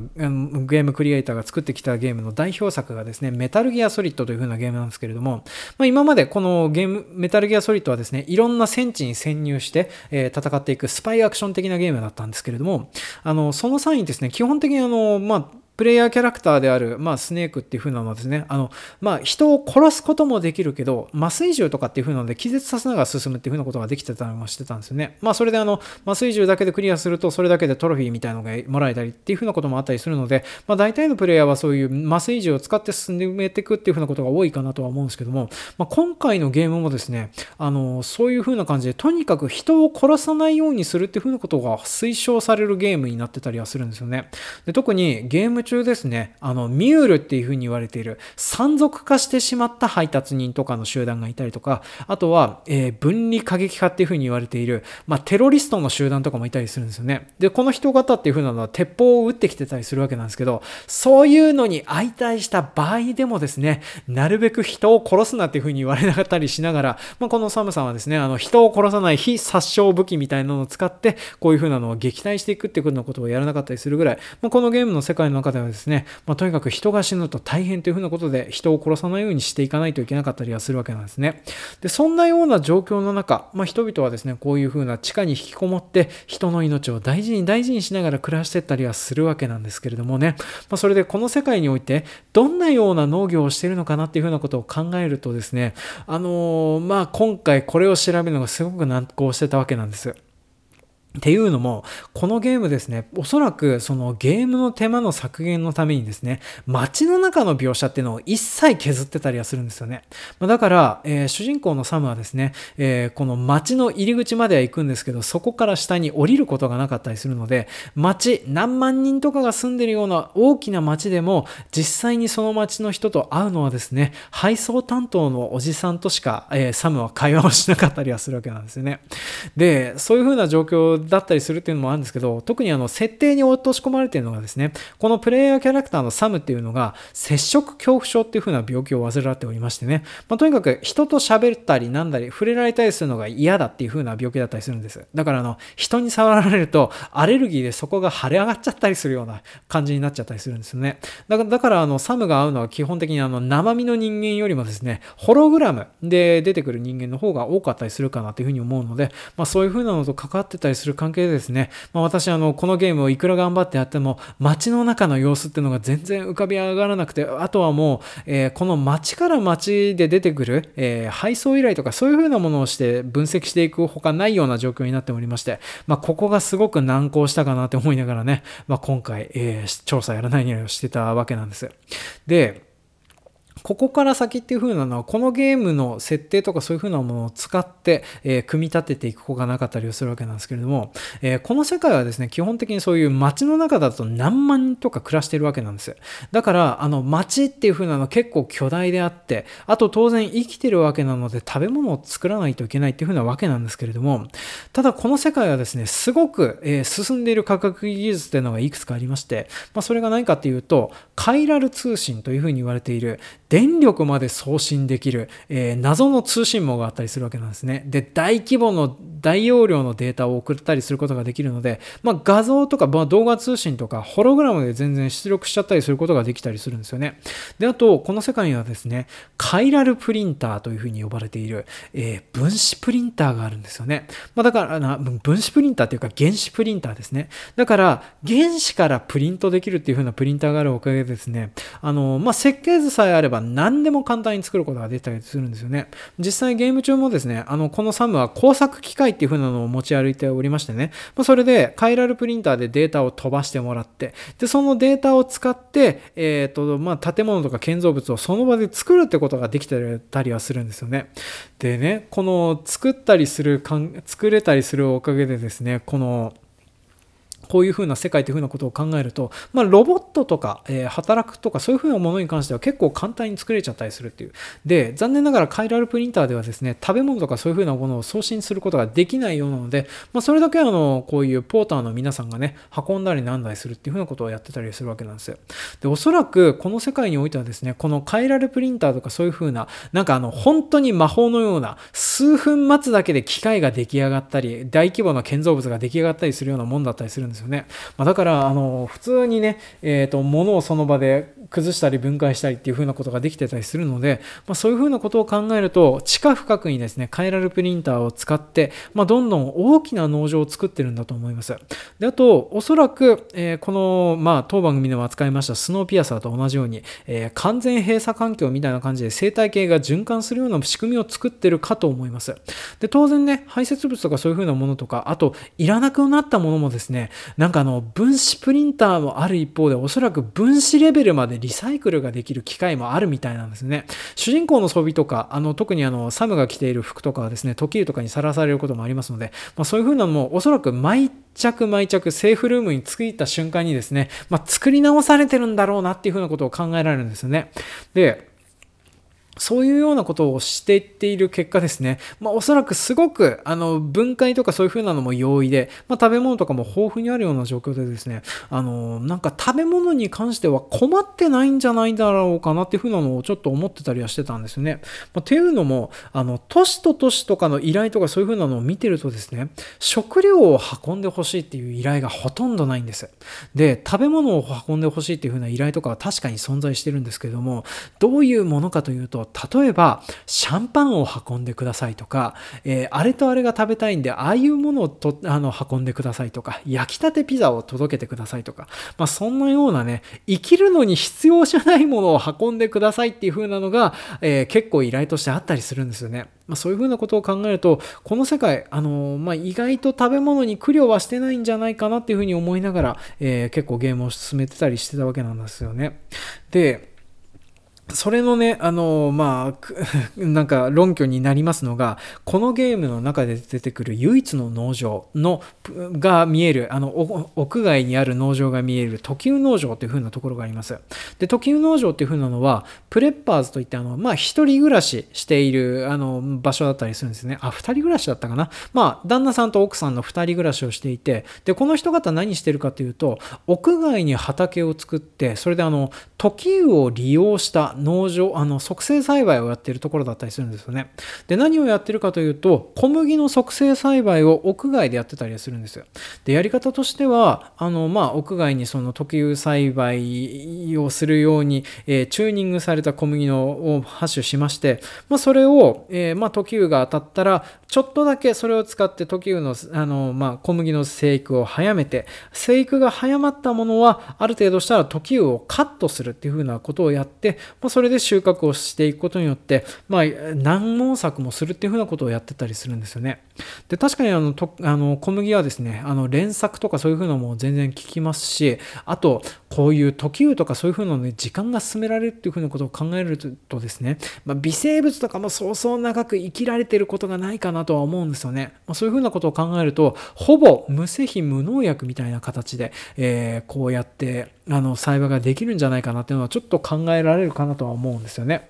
Speaker 1: ゲームクリエイターが作ってきたゲームの代表作がですね、メタルギアソリッドという風なゲームなんですけれども、まあ、今までこのゲーム、メタルギアソリッドはですね、いろんな戦地に潜入して、え、戦っていくスパイアクション的なゲームだったんですけれども、あの、その際にですね、基本的にあの、まあ、プレイヤーキャラクターである、まあ、スネークっていう風なのはですね、あの、まあ、人を殺すこともできるけど、麻酔銃とかっていう風なので気絶させながら進むっていう風なことができてたりもしてたんですよね。まあ、それであの、麻酔銃だけでクリアすると、それだけでトロフィーみたいなのがもらえたりっていう風なこともあったりするので、まあ、大体のプレイヤーはそういう麻酔銃を使って進めていくっていう風なことが多いかなとは思うんですけども、まあ、今回のゲームもですね、あの、そういう風な感じで、とにかく人を殺さないようにするっていう風なことが推奨されるゲームになってたりはするんですよね。で特にゲーム中ですね、あの、ミュールっていうふうに言われている、山賊化してしまった配達人とかの集団がいたりとか、あとは、えー、分離過激派っていうふうに言われている、まあ、テロリストの集団とかもいたりするんですよね。で、この人型っていうふうなのは鉄砲を撃ってきてたりするわけなんですけど、そういうのに相対した場合でもですね、なるべく人を殺すなっていうふうに言われなかったりしながら、まあ、このサムさんはですね、あの、人を殺さない非殺傷武器みたいなのを使って、こういうふうなのを撃退していくっていうようなことをやらなかったりするぐらい、まあ、このゲームの世界の中ではですね、まあ、とにかく人が死ぬと大変というふうなことで人を殺さないようにしていかないといけなかったりはするわけなんですね。で、そんなような状況の中、まあ、人々はですね、こういうふうな地下に引きこもって人の命を大事に大事にしながら暮らしていったりはするわけなんですけれどもね、まあ、それでこの世界においてどんなような農業をしているのかなっていうふうなことを考えるとですね、あのー、まあ今回これを調べるのがすごく難航してたわけなんです。っていうのも、このゲームですね、おそらくそのゲームの手間の削減のためにですね、街の中の描写っていうのを一切削ってたりはするんですよね。だから、えー、主人公のサムはですね、えー、この街の入り口までは行くんですけど、そこから下に降りることがなかったりするので、街、何万人とかが住んでるような大きな街でも、実際にその街の人と会うのはですね、配送担当のおじさんとしか、えー、サムは会話をしなかったりはするわけなんですよね。で、そういう風な状況だったりするっていうのもあるんですけど、特にあの設定に落とし込まれているのがですね、このプレイヤーキャラクターのサムっていうのが接触恐怖症っていう風な病気を患っておりましてね、まあ、とにかく人と喋ったりなんだり触れられたりするのが嫌だっていう風な病気だったりするんです。だからあの人に触られるとアレルギーでそこが腫れ上がっちゃったりするような感じになっちゃったりするんですよね。だからだからあのサムが会うのは基本的にあの生身の人間よりもですね、ホログラムで出てくる人間の方が多かったりするかなという風に思うので、まあ、そういう風なのと関わってたりする関係でですね、まあ、私あのこのゲームをいくら頑張ってやっても街の中の様子っていうのが全然浮かび上がらなくてあとはもう、えー、この街から街で出てくる、えー、配送依頼とかそういう風なものをして分析していくほかないような状況になっておりまして、まあ、ここがすごく難航したかなって思いながらね、まあ、今回、えー、調査やらないようにしてたわけなんです。でここから先っていう風なのは、このゲームの設定とかそういう風なものを使って、えー、組み立てていく子がなかったりするわけなんですけれども、えー、この世界はですね、基本的にそういう街の中だと何万人とか暮らしてるわけなんです。だから、あの街っていう風なのは結構巨大であって、あと当然生きてるわけなので食べ物を作らないといけないっていう風なわけなんですけれども、ただこの世界はですね、すごく、えー、進んでいる科学技術っていうのがいくつかありまして、まあ、それが何かっていうと、カイラル通信という風に言われている電力まで送信できる、えー、謎の通信網があったりするわけなんですね。で、大規模の大容量のデータを送ったりすることができるので、まあ、画像とか、まあ、動画通信とか、ホログラムで全然出力しちゃったりすることができたりするんですよね。で、あと、この世界にはですね、カイラルプリンターというふうに呼ばれている、えー、分子プリンターがあるんですよね。まあ、だからな、分子プリンターというか原子プリンターですね。だから、原子からプリントできるっていうふうなプリンターがあるおかげでですね、あの、まあ、設計図さえあれば何でも簡単に作ることができたりするんですよね。実際ゲーム中もですね、あの、このサムは工作機械っていう風なのを持ち歩いておりましてね、まあ、それでカイラルプリンターでデータを飛ばしてもらって、で、そのデータを使って、えっ、ー、と、まあ、建物とか建造物をその場で作るってことができてたりはするんですよね。でね、この作ったりする、作れたりするおかげでですね、この、こういう風な世界という風なことを考えると、まあ、ロボットとか、えー、働くとかそういう風なものに関しては結構簡単に作れちゃったりするっていう。で、残念ながらカイラルプリンターではですね、食べ物とかそういう風なものを送信することができないようなので、まあ、それだけあの、こういうポーターの皆さんがね、運んだりなんだりするっていう風なことをやってたりするわけなんですよ。で、おそらくこの世界においてはですね、このカイラルプリンターとかそういう風な、なんかあの、本当に魔法のような、数分待つだけで機械が出来上がったり、大規模な建造物が出来上がったりするようなもんだったりするんですよね。まあ、だから、あの、普通にね、えっ、ー、と、物をその場で崩したり分解したりっていう風なことができてたりするので、まあ、そういう風なことを考えると、地下深くにですね、カイラルプリンターを使って、まあ、どんどん大きな農場を作ってるんだと思います。で、あと、おそらく、えー、この、まあ、当番組でも扱いましたスノーピアサーと同じように、えー、完全閉鎖環境みたいな感じで生態系が循環するような仕組みを作ってるかと思います。で、当然ね、排泄物とかそういう風なものとか、あと、いらなくなったものもですね、なんかあの分子プリンターもある一方でおそらく分子レベルまでリサイクルができる機械もあるみたいなんですね。主人公の装備とかあの特にあのサムが着ている服とかはですね時計とかにさらされることもありますので、まあ、そういう風なのもおそらく毎着毎着セーフルームに着いた瞬間にですね、まあ、作り直されてるんだろうなっていう風なことを考えられるんですよね。でそういうようなことをしていっている結果ですね、まあ、おそらくすごくあの分解とかそういう風なのも容易で、まあ、食べ物とかも豊富にあるような状況でですね、あのなんか食べ物に関しては困ってないんじゃないだろうかなっていう風なのをちょっと思ってたりはしてたんですね。まあ、ていうのも、あの都市と都市とかの依頼とかそういう風なのを見てるとですね、食料を運んでほしいっていう依頼がほとんどないんです。で、食べ物を運んでほしいっていう風な依頼とかは確かに存在してるんですけども、どういうものかというと、例えばシャンパンを運んでくださいとか、えー、あれとあれが食べたいんでああいうものをとあの運んでくださいとか焼きたてピザを届けてくださいとか、まあ、そんなようなね生きるのに必要じゃないものを運んでくださいっていう風なのが、えー、結構依頼としてあったりするんですよね。まあ、そういうふうなことを考えるとこの世界、あのまあ、意外と食べ物に苦慮はしてないんじゃないかなっていうふうに思いながら、え、結構ゲームを進めてたりしてたわけなんですよね。でそれのね、あの、まあ、なんか論拠になりますのが、このゲームの中で出てくる唯一の農場の、が見える、あの、屋外にある農場が見える時生農場という風なところがあります。で、時生農場っていう風なのは、プレッパーズといって、あの、まあ、一人暮らししている、あの、場所だったりするんですね。あ、二人暮らしだったかな。まあ、旦那さんと奥さんの二人暮らしをしていて、で、この人方何してるかというと、屋外に畑を作って、それであの、時生を利用した農場、あの、促成栽培をやっているところだったりするんですよね。で、何をやってるかというと、小麦の促成栽培を屋外でやってたりするんですよ。で、やり方としては、あの、まあ、屋外にその特有栽培をするように、えー、チューニングされた小麦のを発種しまして、まあ、それを、えー、まあ、時生が当たったら、ちょっとだけそれを使って時生の、あの、まあ、小麦の生育を早めて、生育が早まったものは、ある程度したら時生をカットするっていうふうなことをやって、まあ、それで収穫をしていくことによって、まあ、何毛作もするっていうふうなことをやってたりするんですよね。で、確かにあの、とあの小麦はですね、あの、連作とかそういうふうなのも全然効きますし、あと、こういう時雨とかそういうふうなので時間が進められるっていうふうなことを考えるとですね、まあ、微生物とかもそうそう長く生きられてることがないかなとは思うんですよね。まあ、そういうふうなことを考えると、ほぼ無製品無農薬みたいな形で、えー、こうやってあの栽培ができるんじゃないかなっていうのはちょっと考えられるかなとは思うんですよね。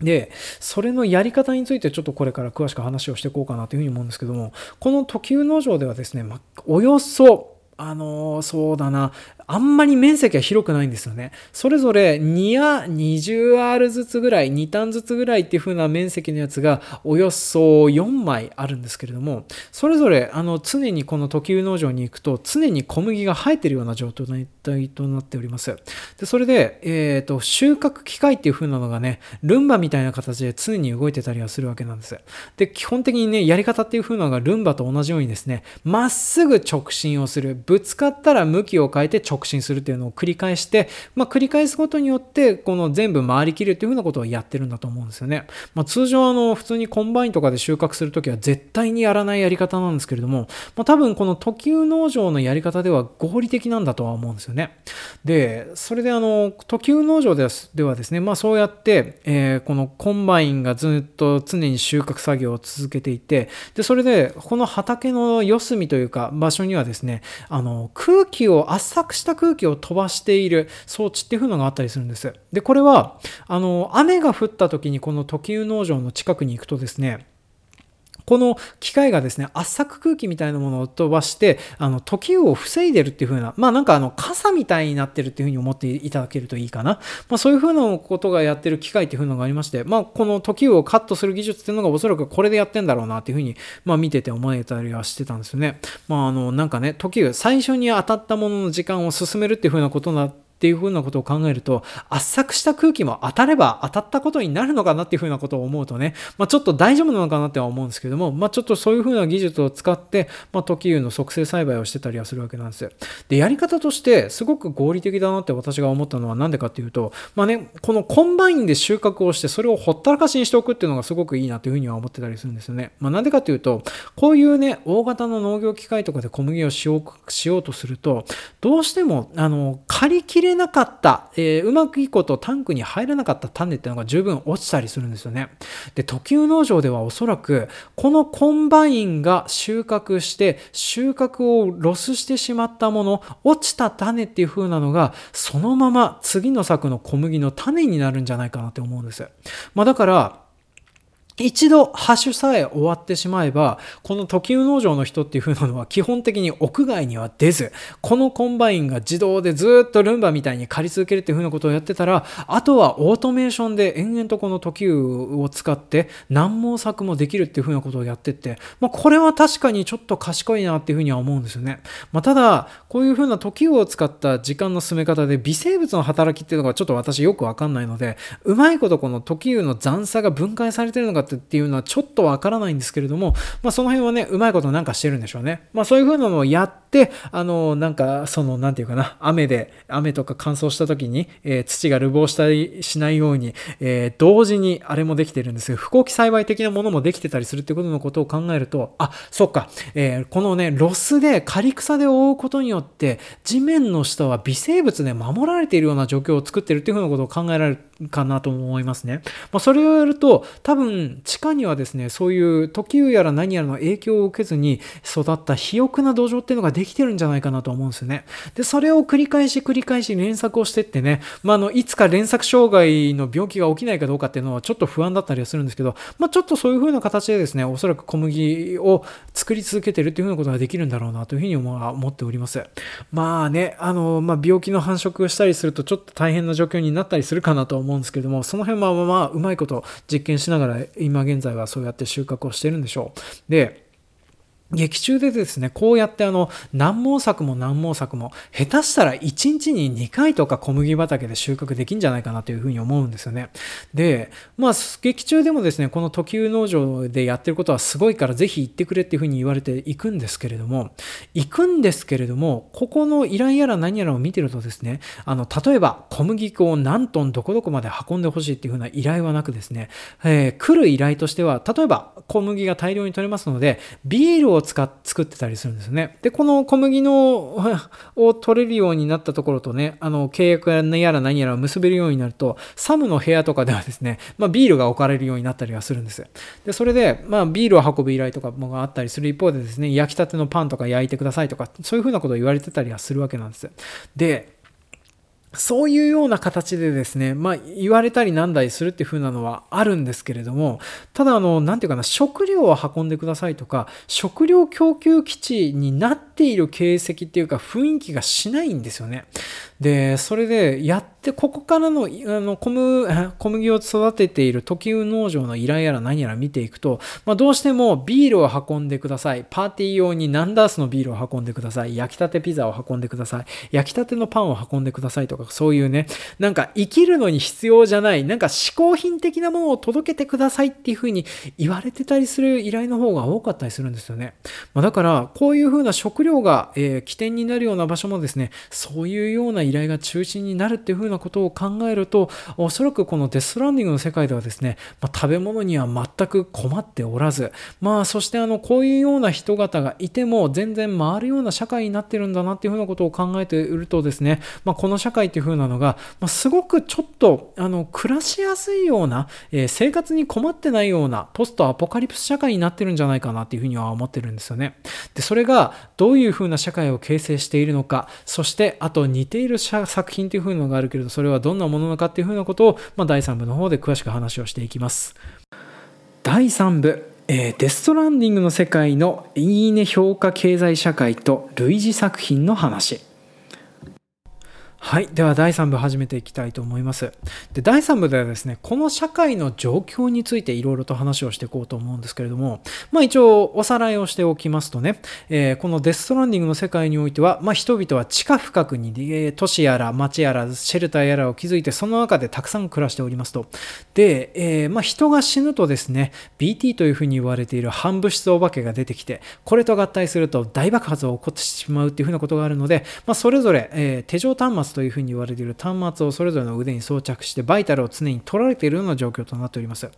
Speaker 1: で、それのやり方についてちょっとこれから詳しく話をしていこうかなというふうに思うんですけども、この時生農場ではですね、まおよそあの、そうだな、あんまり面積は広くないんですよね。それぞれ2や 20R ずつぐらい、2単ずつぐらいっていう風な面積のやつがおよそ4枚あるんですけれども、それぞれあの常にこの時生農場に行くと常に小麦が生えてるような状態となっております。でそれで、えーと、収穫機械っていう風なのがね、ルンバみたいな形で常に動いてたりはするわけなんです。で、基本的にね、やり方っていう風なのがルンバと同じようにですね、まっすぐ直進をする。ぶつかったら向きを変えて直進するっていうのを繰り返して、まあ、繰り返すことによって、この全部回りきるっていうふうなことをやってるんだと思うんですよね。まあ、通常、あの、普通にコンバインとかで収穫するときは絶対にやらないやり方なんですけれども、まあ、多分この時雨農場のやり方では合理的なんだとは思うんですよね。で、それであの、時雨農場ではですね、まあそうやって、えー、このコンバインがずっと常に収穫作業を続けていて、で、それで、この畑の四隅というか場所にはですね、あの、空気を、圧搾した空気を飛ばしている装置っていうのがあったりするんです。で、これは、あの、雨が降った時にこの時雨農場の近くに行くとですね、この機械がですね、圧搾空気みたいなものを飛ばして、あの、時雨を防いでるっていう風な、まあなんかあの、傘みたいになってるっていう風に思っていただけるといいかな。まあそういう風なことがやってる機械っていう風のがありまして、まあこの時をカットする技術っていうのがおそらくこれでやってんだろうなっていう風に、まあ見てて思えたりはしてたんですよね。まああの、なんかね、時を最初に当たったものの時間を進めるっていう風なことになってっていうふうなことを考えると圧搾した空気も当たれば当たったことになるのかなっていうふうなことを思うとね、まあ、ちょっと大丈夫なのかなっては思うんですけども、まあ、ちょっとそういうふうな技術を使って、まあ、時湯の促成栽培をしてたりはするわけなんですよ。でやり方としてすごく合理的だなって私が思ったのは何でかっていうと、まあね、このコンバインで収穫をしてそれをほったらかしにしておくっていうのがすごくいいなというふうには思ってたりするんですよね。まあ、なんでかっていうとこういうね大型の農業機械とかで小麦をしようしようとするとどうしてもあの刈りきれれなかった、えー、うまくいいことタンクに入らなかった種っていうのが十分落ちたりするんですよね。で時雨農場ではおそらくこのコンバインが収穫して収穫をロスしてしまったもの落ちた種っていう風なのがそのまま次の作の小麦の種になるんじゃないかなって思うんです。まあ、だから一度ハッシュさえ終わってしまえば、この時雨農場の人っていう風なのは基本的に屋外には出ず、このコンバインが自動でずっとルンバみたいに刈り続けるっていう風なことをやってたら、あとはオートメーションで延々とこの時雨を使って何毛作もできるっていう風なことをやってって、まあこれは確かにちょっと賢いなっていう風には思うんですよね。まあただ、こういう風な時雨を使った時間の進め方で微生物の働きっていうのがちょっと私よくわかんないので、うまいことこの時生の残差が分解されてるのかってっていうのはちょっとわからないんですけれども、まあ、その辺はね、うまいことなんかしてるんでしょうね。まあ、そういう風なのをやって、あの、なんか、その、なんていうかな、雨で、雨とか乾燥した時に、えー、土が流亡したりしないように、えー、同時にあれもできてるんですよ。不幸期栽培的なものもできてたりするってことのことを考えると、あ、そっか、えー、このね、ロスで刈草で覆うことによって、地面の下は微生物で守られているような状況を作ってるっていうふうなことを考えられるかなと思いますね。まあ、それをやると、多分、地下にはですね、そういう時雨やら何やらの影響を受けずに育った肥沃な土壌っていうのができてるんじゃないかなと思うんですよね。で、それを繰り返し繰り返し連作をしてってね、まあ、あの、いつか連作障害の病気が起きないかどうかっていうのはちょっと不安だったりはするんですけど、まあ、ちょっとそういう風な形でですね、おそらく小麦を作り続けてるっていう風なことができるんだろうなというふうに思っております。まあね、あの、まあ、病気の繁殖をしたりするとちょっと大変な状況になったりするかなと思うんですけども、その辺はまあ、うまいこと実験しながら今現在はそうやって収穫をしているんでしょう。で、劇中でですね、こうやってあの、何毛作も何毛作も、下手したら1日に2回とか小麦畑で収穫できんじゃないかなというふうに思うんですよね。で、まあ、劇中でもですね、この時生農場でやってることはすごいからぜひ行ってくれっていうふうに言われていくんですけれども、行くんですけれども、ここの依頼やら何やらを見てるとですね、あの、例えば小麦粉を何トンどこどこまで運んでほしいっていうふうな依頼はなくですね、えー、来る依頼としては、例えば小麦が大量に取れますので、ビールを使っ作ってたりするんですね。で、この小麦のを取れるようになったところとね、あの、契約やら何やら結べるようになると、サムの部屋とかではですね、まあ、ビールが置かれるようになったりはするんです。で、それで、まあ、ビールを運ぶ依頼とかもあったりする一方でですね、焼きたてのパンとか焼いてくださいとか、そういうふうなことを言われてたりはするわけなんです。で、そういうような形でですね、まあ、言われたりなんだりするっていう風なのはあるんですけれども、ただ、あの、なんていうかな、食料を運んでくださいとか、食料供給基地になっている形跡っていうか、雰囲気がしないんですよね。で、それで、やって、ここからの、あの、小麦、小麦を育てている時生農場の依頼やら何やら見ていくと、まあ、どうしてもビールを運んでください。パーティー用にナンダースのビールを運んでください。焼きたてピザを運んでください。焼きたてのパンを運んでくださいとか、そういうね、なんか生きるのに必要じゃない、なんか嗜好品的なものを届けてくださいっていうふうに言われてたりする依頼の方が多かったりするんですよね。まあ、だから、こういうふうな食料が、えー、起点になるような場所もですね、そういうような依頼が中心になるっていうふうななことを考えると、おそらくこのデストランディングの世界ではですね、まあ、食べ物には全く困っておらず、まあ、そしてあの、こういうような人方がいても全然回るような社会になってるんだなっていうふうなことを考えているとですね、まあ、この社会っていうふうなのが、まあ、すごくちょっと、あの、暮らしやすいような、えー、生活に困ってないような、ポストアポカリプス社会になってるんじゃないかなっていうふうには思ってるんですよね。で、それがどういうふうな社会を形成しているのか、そしてあと似ている作品っていう風のがあるけれど、それはどんなものなのかっていうふうなことを、まあ、第3部の方で詳しく話をしていきます。第3部、えー、デストランディングの世界のいいね評価経済社会と類似作品の話。はい。では、第3部始めていきたいと思います。で、第3部ではですね、この社会の状況についていろいろと話をしていこうと思うんですけれども、まあ一応おさらいをしておきますとね、えー、このデストランディングの世界においては、まあ人々は地下深くに、えー、都市やら町やらシェルターやらを築いて、その中でたくさん暮らしておりますと。で、えー、まあ人が死ぬとですね、BT というふうに言われている反物質お化けが出てきて、これと合体すると大爆発が起こってしまうっていうふうなことがあるので、まあそれぞれ、えー、手錠端末というふうに言われている端末をそれぞれの腕に装着してバイタルを常に取られているような状況となっております。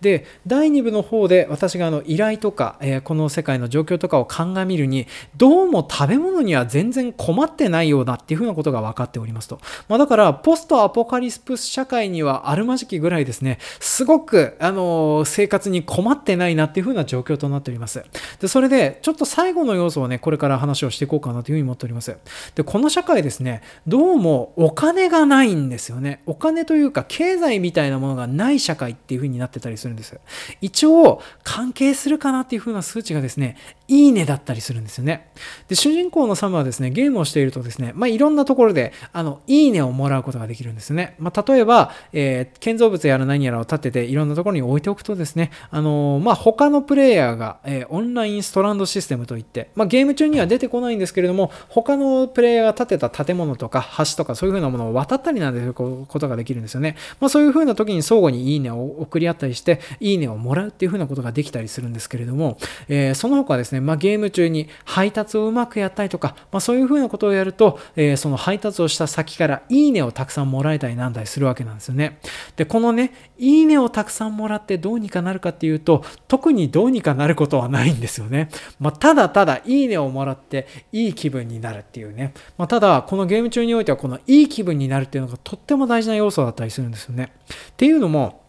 Speaker 1: で、第2部の方で私があの依頼とか、えー、この世界の状況とかを鑑みるに、どうも食べ物には全然困ってないようだっていうふうなことが分かっておりますと。まあ、だから、ポストアポカリスプス社会にはあるまじきぐらいですね、すごく、あのー、生活に困ってないなっていうふうな状況となっております。で、それで、ちょっと最後の要素をね、これから話をしていこうかなというふうに思っております。で、この社会ですね、どうもお金がないんですよね。お金というか経済みたいなものがない社会っていう風になってたりするんです。一応関係するかなっていう風な数値がですね、いいねだったりするんですよね。で、主人公のサムはですね、ゲームをしているとですね、まあ、いろんなところで、あの、いいねをもらうことができるんですね。まあ、例えば、えー、建造物やら何やらを立てて、いろんなところに置いておくとですね、あのー、まあ、他のプレイヤーが、えー、オンラインストランドシステムといって、まあ、ゲーム中には出てこないんですけれども、他のプレイヤーが建てた建物とか橋とかそういう風なものを渡ったりなんていうことができるんですよね。まあ、そういう風な時に相互にいいねを送り合ったりして、いいねをもらうっていう風なことができたりするんですけれども、えー、その他ですね、まあ、ゲーム中に配達をうまくやったりとか、まあ、そういう風なことをやると、えー、その配達をした先からいいねをたくさんもらえたりなんだりするわけなんですよね。で、このね、いいねをたくさんもらってどうにかなるかっていうと、特にどうにかなることはないんですよね。まあ、ただただいいねをもらっていい気分になるっていうね。まあ、ただ、このゲーム中においてはこのいい気分になるっていうのがとっても大事な要素だったりするんですよね。っていうのも、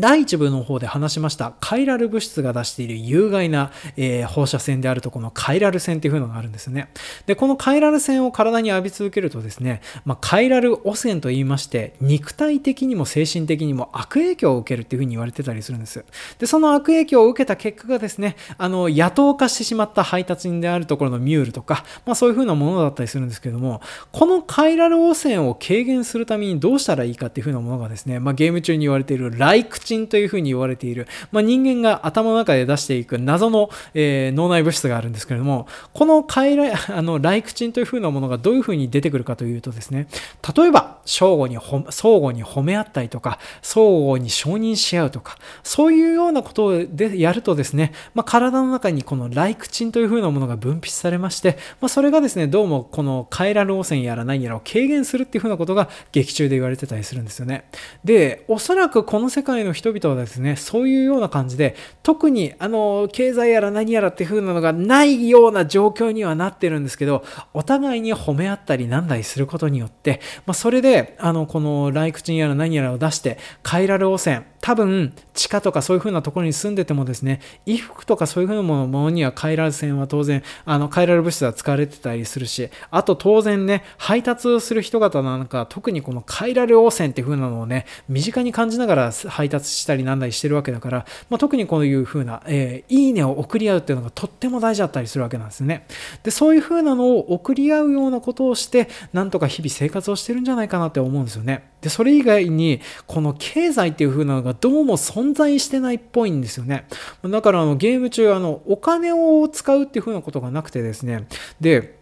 Speaker 1: 第1部の方で話しましたカイラル物質が出している有害な、えー、放射線であるとこのカイラル線っていうのがあるんですね。で、このカイラル線を体に浴び続けるとですね、まあ、カイラル汚染と言いまして、肉体的にも精神的にも悪影響を受けるっていうふうに言われてたりするんです。で、その悪影響を受けた結果がですね、あの、野党化してしまった配達員であるところのミュールとか、まあそういうふうなものだったりするんですけども、このカイラル汚染を軽減するためにどうしたらいいかっていうふうなものがですね、まあゲーム中に言われているライクチンというふうに言われている、まあ、人間が頭の中で出していく謎の、えー、脳内物質があるんですけれども、この快来あのライクチンというふうなものがどういうふうに出てくるかというとですね、例えば、相互に相互に褒め合ったりとか、相互に承認し合うとか、そういうようなことでやるとですね、まあ、体の中にこのライクチンというふうなものが分泌されまして、まあ、それがですね、どうもこのカイラル汚染やら何やらを軽減するっていうふうなことが劇中で言われてたりするんですよね。で、おそらくこの世界の人々はですね、そういうような感じで、特にあの、経済やら何やらっていう風なのがないような状況にはなってるんですけど、お互いに褒め合ったりなんだりすることによって、まあ、それで、あの、このライクチンやら何やらを出して、カイラル汚染、多分地下とかそういう風なところに住んでてもですね、衣服とかそういう風なものにはカイラル線は当然、あの、カイラル物質は使われてたりするし、あと当然ね、配達をする人方なんか、特にこのカイラル汚染っていう風なのをね、身近に感じながら配達したりなんだりしてるわけだから、まあ、特にこういう風な、えー、いいねを送り合うっていうのがとっても大事だったりするわけなんですね。で、そういう風なのを送り合うようなことをして、なんとか日々生活をしてるんじゃないかなって思うんですよね。で、それ以外に、この経済っていう風なのがどうも存在してないっぽいんですよね。だからあのゲーム中、あの、お金を使うっていう風なことがなくてですね、で、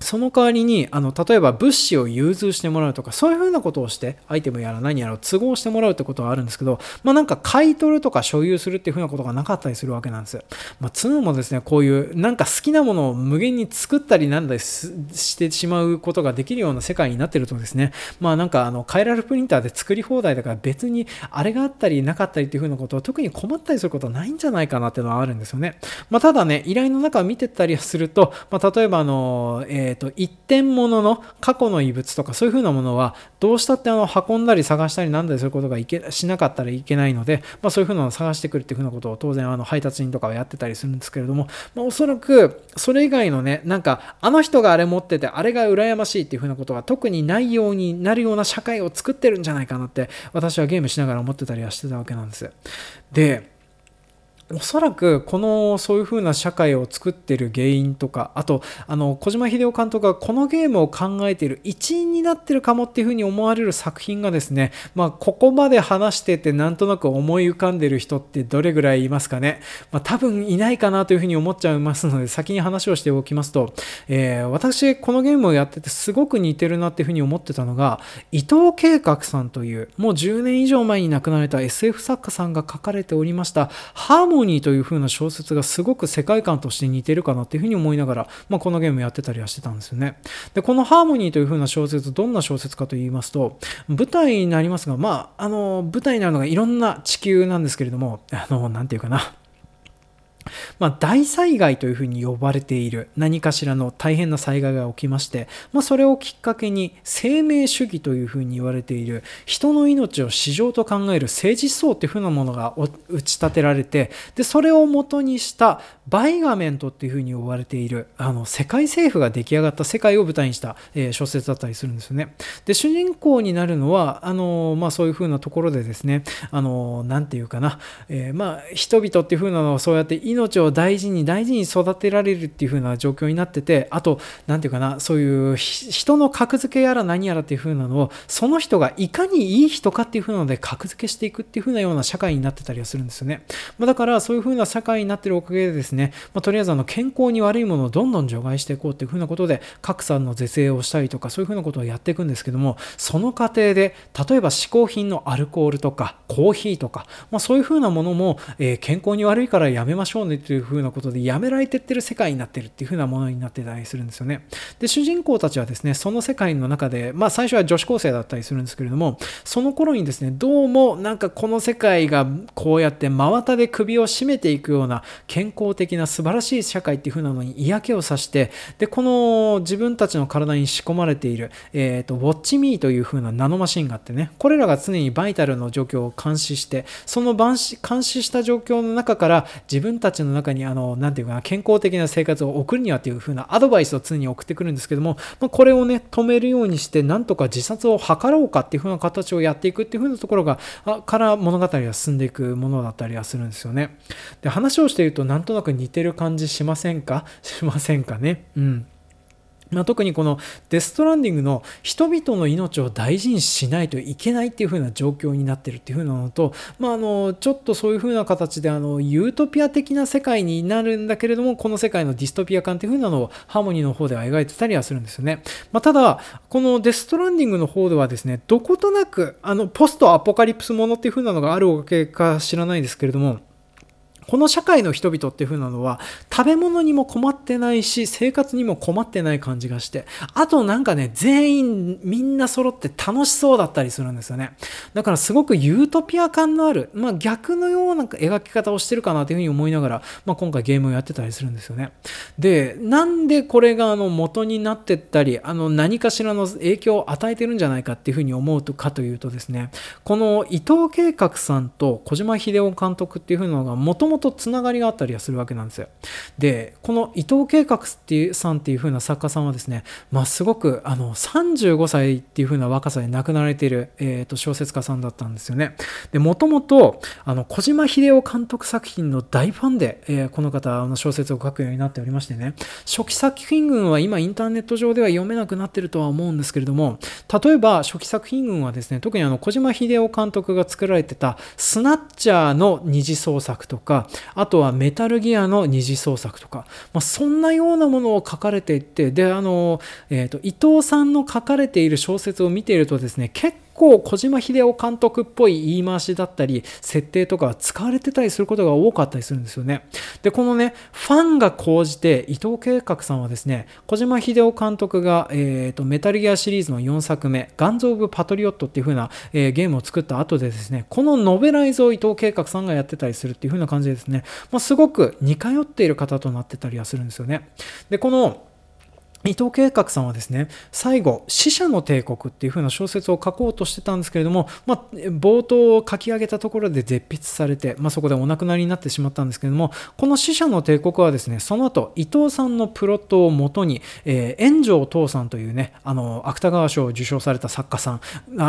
Speaker 1: その代わりに、あの、例えば物資を融通してもらうとか、そういうふうなことをして、アイテムやら何やらを都合してもらうってことはあるんですけど、まあなんか買い取るとか所有するっていうふうなことがなかったりするわけなんです。まあ、ツもですね、こういうなんか好きなものを無限に作ったりなんだりしてしまうことができるような世界になってるとですね、まあなんかあの、カイラルプリンターで作り放題だから別にあれがあったりなかったりっていうふうなことは特に困ったりすることはないんじゃないかなっていうのはあるんですよね。まあただね、依頼の中を見てたりすると、まあ例えばあの、えっ、ー、と、一点物の過去の遺物とかそういう風なものはどうしたってあの運んだり探したりなんだりすることがいけしなかったらいけないので、まあ、そういう風なのを探してくるっていう風なことを当然あの配達人とかはやってたりするんですけれども、まあ、おそらくそれ以外のねなんかあの人があれ持っててあれが羨ましいっていう風なことが特にないようになるような社会を作ってるんじゃないかなって私はゲームしながら思ってたりはしてたわけなんです。でおそらくこのそういう風な社会を作ってる原因とかあとあの小島秀夫監督がこのゲームを考えている一員になってるかもっていう風に思われる作品がですねまあここまで話しててなんとなく思い浮かんでる人ってどれぐらいいますかね、まあ、多分いないかなという風に思っちゃいますので先に話をしておきますと、えー、私このゲームをやっててすごく似てるなっていう風に思ってたのが伊藤計画さんというもう10年以上前に亡くなられた SF 作家さんが書かれておりましたハーモニーという風な小説がすごく世界観として似てるかなっていう風に思いながら、まあ、このゲームやってたりはしてたんですよね。で、このハーモニーという風な小説、どんな小説かと言いますと、舞台になりますが、まあ、あの、舞台になるのがいろんな地球なんですけれども、あの、なんていうかな。まあ、大災害というふうに呼ばれている何かしらの大変な災害が起きまして、まあ、それをきっかけに生命主義というふうに言われている人の命を市場と考える政治思想というふうなものが打ち立てられてでそれをもとにしたバイガメントっていうふうに呼ばれているあの世界政府が出来上がった世界を舞台にした、えー、小説だったりするんですよね。で主人公になるのはあの、まあ、そういうふうなところでですねあのなんていうかな、えー、まあ人々っていうふうなのはそうやって命を大事に大事に育てられるっていう風な状況になっててあと何て言うかなそういう人の格付けやら何やらっていう風なのをその人がいかにいい人かっていう風なので格付けしていくっていう風なような社会になってたりはするんですよね、まあ、だからそういう風な社会になってるおかげでですね、ねまあ、とりあえずあの健康に悪いものをどんどん除外していこうっていう風なことで格差の是正をしたりとかそういう風なことをやっていくんですけどもその過程で例えば嗜好品のアルコールとかコーヒーとか、まあ、そういう風なものも、えー、健康に悪いからやめましょうねっていう風なことでやめられてってる世界になってるっていう風なものになってたりするんですよね。で、主人公たちはですね、その世界の中で、まあ最初は女子高生だったりするんですけれども、その頃にですね、どうもなんかこの世界がこうやって真綿で首を絞めていくような健康的な素晴らしい社会っていう風なのに嫌気をさして、で、この自分たちの体に仕込まれている、えっ、ー、と、ウォッチミーという風なナノマシンがあってね、これらが常にバイタルの状況を監視して、その監視した状況の中から自分たちの中にあの、なんていうかな、健康的な生活を送るにはというふうなアドバイスを常に送ってくるんですけども、まあ、これをね、止めるようにして、なんとか自殺を図ろうかっていうふうな形をやっていくっていうふうなところが、から物語が進んでいくものだったりはするんですよね。で、話をしているとなんとなく似てる感じしませんか？しませんかね？うん。まあ、特にこのデストランディングの人々の命を大事にしないといけないっていう風な状況になってるっていう風なのと、まあ、あのちょっとそういう風な形であのユートピア的な世界になるんだけれどもこの世界のディストピア感っていう風なのをハーモニーの方では描いてたりはするんですよね、まあ、ただこのデストランディングの方ではですねどことなくあのポストアポカリプスものっていう風なのがあるわけか知らないですけれどもこの社会の人々っていう風なのは食べ物にも困ってないし生活にも困ってない感じがしてあとなんかね全員みんな揃って楽しそうだったりするんですよね。だからすごくユートピア感のある、まあ、逆のような描き方をしてるかなというふうに思いながら、まあ、今回ゲームをやってたりするんですよね。でなんでこれがあの元になってったりあの何かしらの影響を与えてるんじゃないかっていうふうに思うとかというとですねこの伊藤計画さんと小島秀夫監督っていう風なのがもともとつながりがあったりはするわけなんですよ。で、この伊藤計画っていうさんっていう風な作家さんはですね、まあ、すごくあの35歳っていう風な若さで亡くなられている、えー、と小説家さんだったんですよね。で、もともと小島秀夫監督作品の大ファンで、えー、この方の小説を書くようになっておりましてね、初期作品群は今インターネット上では読めなくなってるとは思うんですけれども、例えば初期作品群はですね、特にあの小島秀夫監督が作られてたスナッチャーの二次創作とか、あとはメタルギアの二次創作とか、まあ、そんなようなものを書かれていって、で、あの、えっ、ー、と、伊藤さんの書かれている小説を見ているとですね、結構小島秀夫監督っぽい言い回しだったり、設定とか使われてたりすることが多かったりするんですよね。で、このね、ファンが講じて、伊藤計画さんはですね、小島秀夫監督が、えーと、メタルギアシリーズの4作目、ガンズ・オブ・パトリオットっていう風な、えー、ゲームを作った後でですね、このノベライズを伊藤計画さんがやってたりするっていう風な感じでですね、まあ、すごく似通っている方となってたりはするんですよね。で、この伊藤計画さんはですね最後「死者の帝国」っていう風な小説を書こうとしてたんですけれども、まあ、冒頭を書き上げたところで絶筆されて、まあ、そこでお亡くなりになってしまったんですけれどもこの「死者の帝国」はですねその後伊藤さんのプロットをもとに、えー、炎上父さんというねあの芥川賞を受賞された作家さん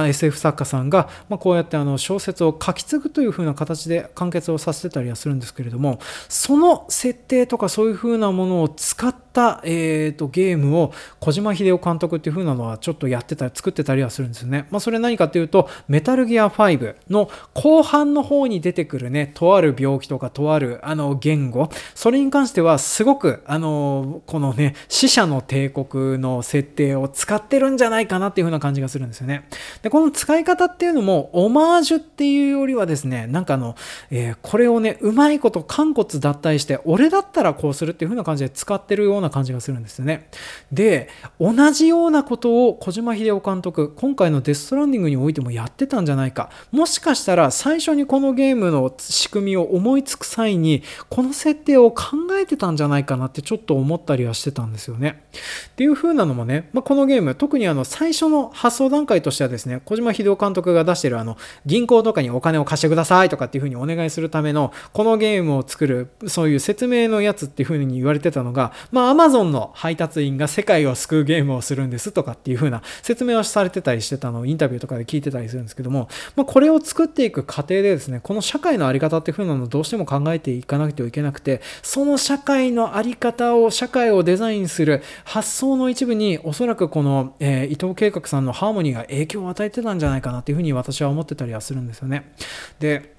Speaker 1: SF 作家さんが、まあ、こうやってあの小説を書き継ぐという風な形で完結をさせてたりはするんですけれどもその設定とかそういう風なものを使った、えーと、ゲームを小島秀夫監督っていう風なのはちょっとやってたり作ってたりはするんですよね。まあ、それ何かっていうとメタルギア5の後半の方に出てくるねとある病気とかとあるあの言語それに関してはすごくあのこのね死者の帝国の設定を使ってるんじゃないかなっていう風な感じがするんですよね。でこの使い方っていうのもオマージュっていうよりはですねなんかあの、えー、これをねうまいこと肝骨脱退して俺だったらこうするっていう風な感じで使ってるようなような感じがするんですよね。で同じようなことを小島秀夫監督今回のデストランディングにおいてもやってたんじゃないかもしかしたら最初にこのゲームの仕組みを思いつく際にこの設定を考えてたんじゃないかなってちょっと思ったりはしてたんですよね。っていう風なのもね、まあ、このゲーム特にあの最初の発想段階としてはですね小島秀夫監督が出してるあの銀行とかにお金を貸してくださいとかっていう風にお願いするためのこのゲームを作るそういう説明のやつっていう風に言われてたのがまあ Amazon の配達員が世界を救うゲームをするんですとかっていう風な説明をされてたりしてたのをインタビューとかで聞いてたりするんですけども、まあ、これを作っていく過程でですねこの社会の在り方っていう風なのをどうしても考えていかなくてはいけなくてその社会の在り方を社会をデザインする発想の一部におそらくこの、えー、伊藤計画さんのハーモニーが影響を与えてたんじゃないかなっていう風に私は思ってたりはするんですよね。で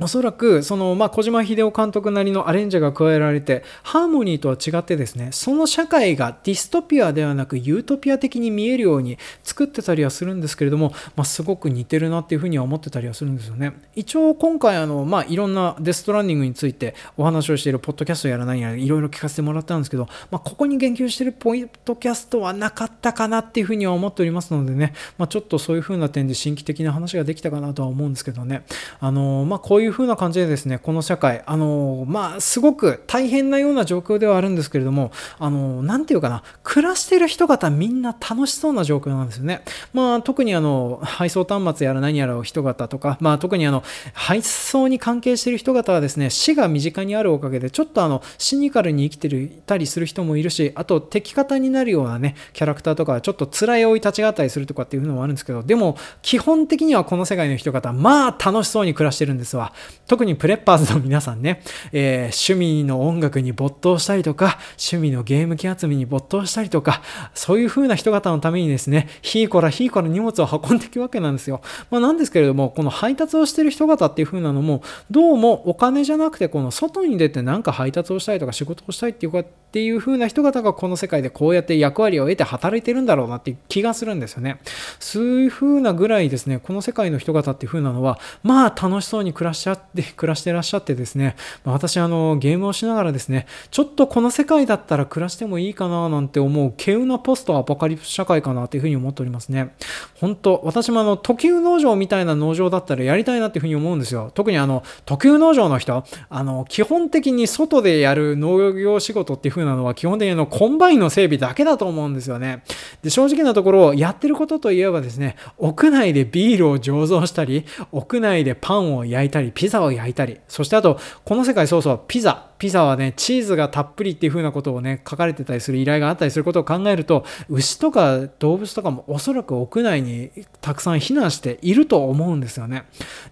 Speaker 1: おそらくその、まあ、小島秀夫監督なりのアレンジが加えられてハーモニーとは違ってですねその社会がディストピアではなくユートピア的に見えるように作ってたりはするんですけれども、まあ、すごく似てるなっていうふうには思ってたりはするんですよね。一応今回あの、まあ、いろんなデストランディングについてお話をしているポッドキャストやらないやらいろいろ聞かせてもらったんですけど、まあ、ここに言及しているポイントキャストはなかったかなっていうふうには思っておりますのでね、まあ、ちょっとそういうふうな点で新規的な話ができたかなとは思うんですけどね。あの、まあ、こういうふうな感じでですねこの社会あのまあすごく大変なような状況ではあるんですけれどもあの何て言うかな暮らしてる人方みんな楽しそうな状況なんですよね。まあ特にあの配送端末やら何やらを人方とかまあ特にあの配送に関係している人方はですね死が身近にあるおかげでちょっとあのシニカルに生きてるたりする人もいるしあと敵方になるようなねキャラクターとかちょっと辛い追い立ちがあったりするとかっていうのもあるんですけどでも基本的にはこの世界の人方まあ楽しそうに暮らしてるんですわ。特にプレッパーズの皆さんね、えー、趣味の音楽に没頭したりとか、趣味のゲーム機集めに没頭したりとか、そういう風な人方のためにですね、ひーこらひーこら荷物を運んでいくわけなんですよ。まあ、なんですけれども、この配達をしてる人方っていう風なのも、どうもお金じゃなくて、この外に出てなんか配達をしたりとか仕事をしたいっていうか、っていう風な人方がこの世界でこうやって役割を得て働いてるんだろうなっていう気がするんですよね。そういう風なぐらいですね、この世界の人方っていう風なのは、まあ楽しそうに暮らしちって、暮らしてらっしゃってですね、ま私あのゲームをしながらですね、ちょっとこの世界だったら暮らしてもいいかななんて思う稀有なポストアポカリプス社会かなというふうに思っておりますね。本当私もあの時雨農場みたいな農場だったらやりたいなっていうふうに思うんですよ。特にあの時雨農場の人、あの基本的に外でやる農業仕事っていう風なのは基本的にあのコンバインの整備だけだと思うんですよね。で正直なところやってることといえばですね、屋内でビールを醸造したり、屋内でパンを焼いたり、ピザを焼いたり、そしてあとこの世界そうそう、ピザ。ピザはね、チーズがたっぷりっていう風なことをね、書かれてたりする依頼があったりすることを考えると、牛とか動物とかもおそらく屋内にたくさん避難していると思うんですよね。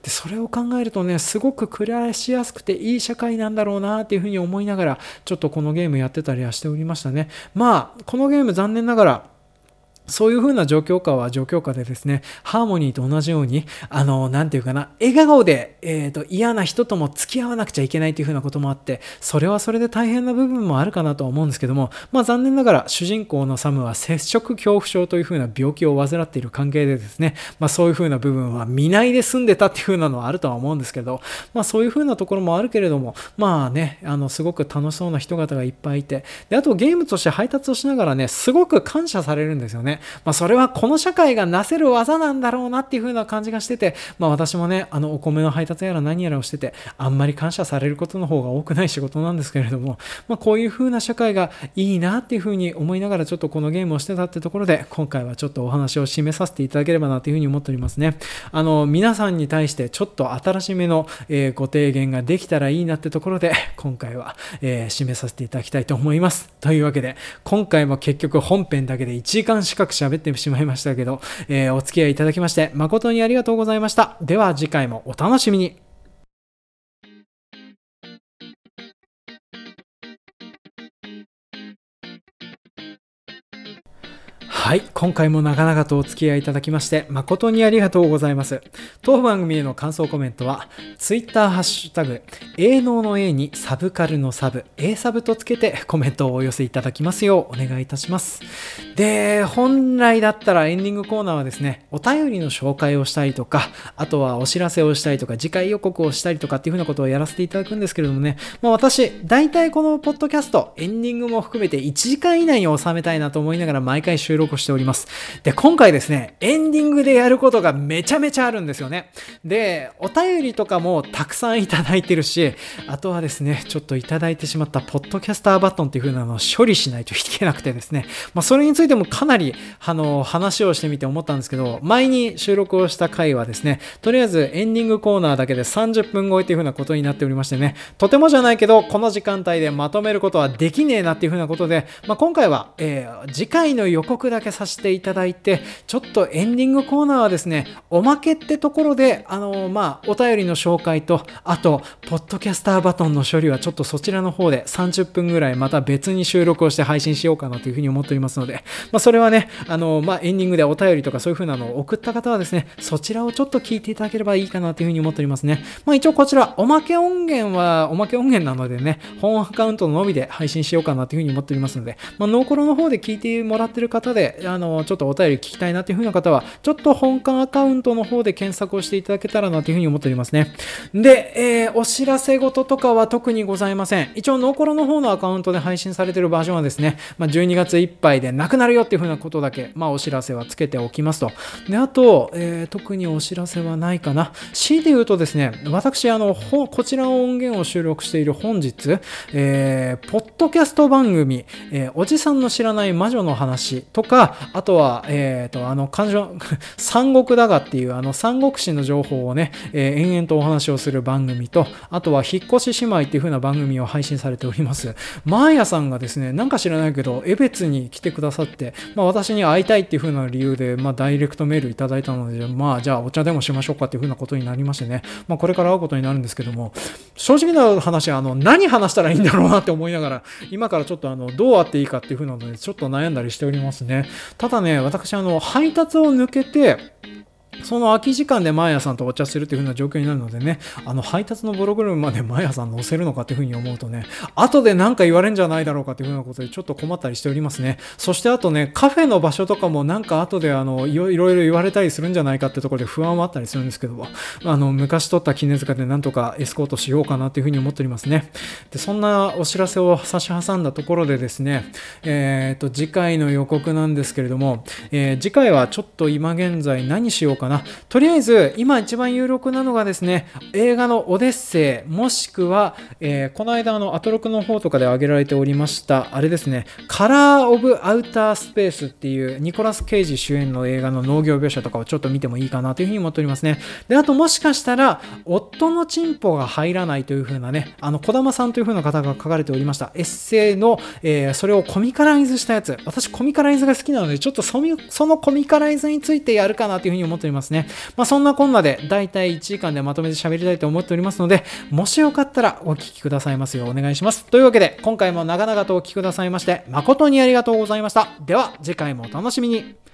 Speaker 1: で、それを考えるとね、すごく暮らしやすくていい社会なんだろうなっていう風に思いながら、ちょっとこのゲームやってたりはしておりましたね。まあ、このゲーム残念ながら、そういう風な状況下は状況下でですね、ハーモニーと同じように、あの、なんていうかな、笑顔で、えっ、ー、と、嫌な人とも付き合わなくちゃいけないという風なこともあって、それはそれで大変な部分もあるかなとは思うんですけども、まあ残念ながら主人公のサムは接触恐怖症という風な病気を患っている関係でですね、まあそういう風な部分は見ないで済んでたっていう風なのはあるとは思うんですけど、まあそういう風なところもあるけれども、まあね、あの、すごく楽しそうな人方がいっぱいいて、で、あとゲームとして配達をしながらね、すごく感謝されるんですよね。まあ、それはこの社会がなせる技なんだろうなっていう風な感じがしてて、まあ、私もね、あの、お米の配達やら何やらをしてて、あんまり感謝されることの方が多くない仕事なんですけれども、まあ、こういう風な社会がいいなっていう風に思いながらちょっとこのゲームをしてたってところで、今回はちょっとお話を締めさせていただければなという風に思っておりますね。あの、皆さんに対してちょっと新しめの、えー、ご提言ができたらいいなってところで、今回は、えー、締めさせていただきたいと思います。というわけで、今回も結局本編だけで1時間近く喋ってしまいましたけど、えー、お付き合いいただきまして誠にありがとうございました。では次回もお楽しみに。はい。今回も長々とお付き合いいただきまして、誠にありがとうございます。当番組への感想コメントは、Twitter ハッシュタグ、営農の A にサブカルのサブ、A サブとつけてコメントをお寄せいただきますようお願いいたします。で、本来だったらエンディングコーナーはですね、お便りの紹介をしたりとか、あとはお知らせをしたりとか、次回予告をしたりとかっていうふうなことをやらせていただくんですけれどもね、まあ私、大体このポッドキャスト、エンディングも含めて1時間以内に収めたいなと思いながら毎回収録しております。で、今回ですね、エンディングでやることがめちゃめちゃあるんですよね。で、お便りとかもたくさんいただいてるし、あとはですね、ちょっといただいてしまったポッドキャスターバトンっていう風なのを処理しないといけなくてですね、まあ、それについてもかなり、あの、話をしてみて思ったんですけど、前に収録をした回はですね、とりあえずエンディングコーナーだけで30分超えっていう風なことになっておりましてね、とてもじゃないけど、この時間帯でまとめることはできねえなっていう風なことで、まあ、今回は、えー、次回の予告だけけさせていただいて、ちょっとエンディングコーナーはですね、おまけってところで、あの、まあ、お便りの紹介と、あと、ポッドキャスターバトンの処理はちょっとそちらの方で30分ぐらいまた別に収録をして配信しようかなというふうに思っておりますので、まあ、それはね、あの、まあ、エンディングでお便りとかそういうふうなのを送った方はですね、そちらをちょっと聞いていただければいいかなというふうに思っておりますね。まあ、一応こちら、おまけ音源は、おまけ音源なのでね、本アカウントのみで配信しようかなというふうに思っておりますので、まあ、ノーコロの方で聞いてもらってる方で、あの、ちょっとお便り聞きたいなというふうな方は、ちょっと本館アカウントの方で検索をしていただけたらなというふうに思っておりますね。で、えー、お知らせ事とかは特にございません。一応、ノーコロの方のアカウントで配信されているバージョンはですね、まあ、12月いっぱいでなくなるよっていうふうなことだけ、まあ、お知らせはつけておきますと。で、あと、えー、特にお知らせはないかな。C で言うとですね、私、あの、こちらの音源を収録している本日、えー、ポッドキャスト番組、えー、おじさんの知らない魔女の話とか、あとは、えっ、ー、と、あの、感情、三国だがっていう、あの、三国志の情報をね、えー、延々とお話をする番組と、あとは、引っ越し姉妹っていう風な番組を配信されております。マーヤさんがですね、なんか知らないけど、江別に来てくださって、まあ、私に会いたいっていう風な理由で、まあ、ダイレクトメールいただいたので、まあ、じゃあ、お茶でもしましょうかっていう風なことになりましてね、まあ、これから会うことになるんですけども、正直な話、あの、何話したらいいんだろうなって思いながら、今からちょっとあの、どう会っていいかっていう風なので、ちょっと悩んだりしておりますね。ただね、私、あの、配達を抜けて、その空き時間で毎朝さんとお茶するっていう風な状況になるのでね、あの配達のプログラムまで毎朝さん載せるのかっていう風に思うとね、後で何か言われるんじゃないだろうかっていう風なことでちょっと困ったりしておりますね。そしてあとね、カフェの場所とかもなんか後であのいろいろ言われたりするんじゃないかってところで不安はあったりするんですけど、あの昔取った絹塚でなんとかエスコートしようかなっていう風に思っておりますね。で、そんなお知らせを差し挟んだところでですね、えっ、ー、と、次回の予告なんですけれども、えー、次回はちょっと今現在何しようかな。とりあえず、今一番有力なのがですね、映画のオデッセイ、もしくは、えー、この間、の、アトロクの方とかで挙げられておりました、あれですね、カラー・オブ・アウター・スペースっていうニコラス・ケイジ主演の映画の農業描写とかをちょっと見てもいいかなというふうに思っておりますね。で、あともしかしたら、夫のチンポが入らないというふうなね、あの、小玉さんというふうな方が書かれておりました、エッセイの、えー、それをコミカライズしたやつ。私、コミカライズが好きなので、ちょっとそのコミカライズについてやるかなというふうに思っておりますますね。まあ、そんなこんなで、だいたい1時間でまとめて喋りたいと思っておりますので、もしよかったらお聴きくださいますようお願いします。というわけで、今回も長々とお聴きくださいまして、誠にありがとうございました。では、次回もお楽しみに。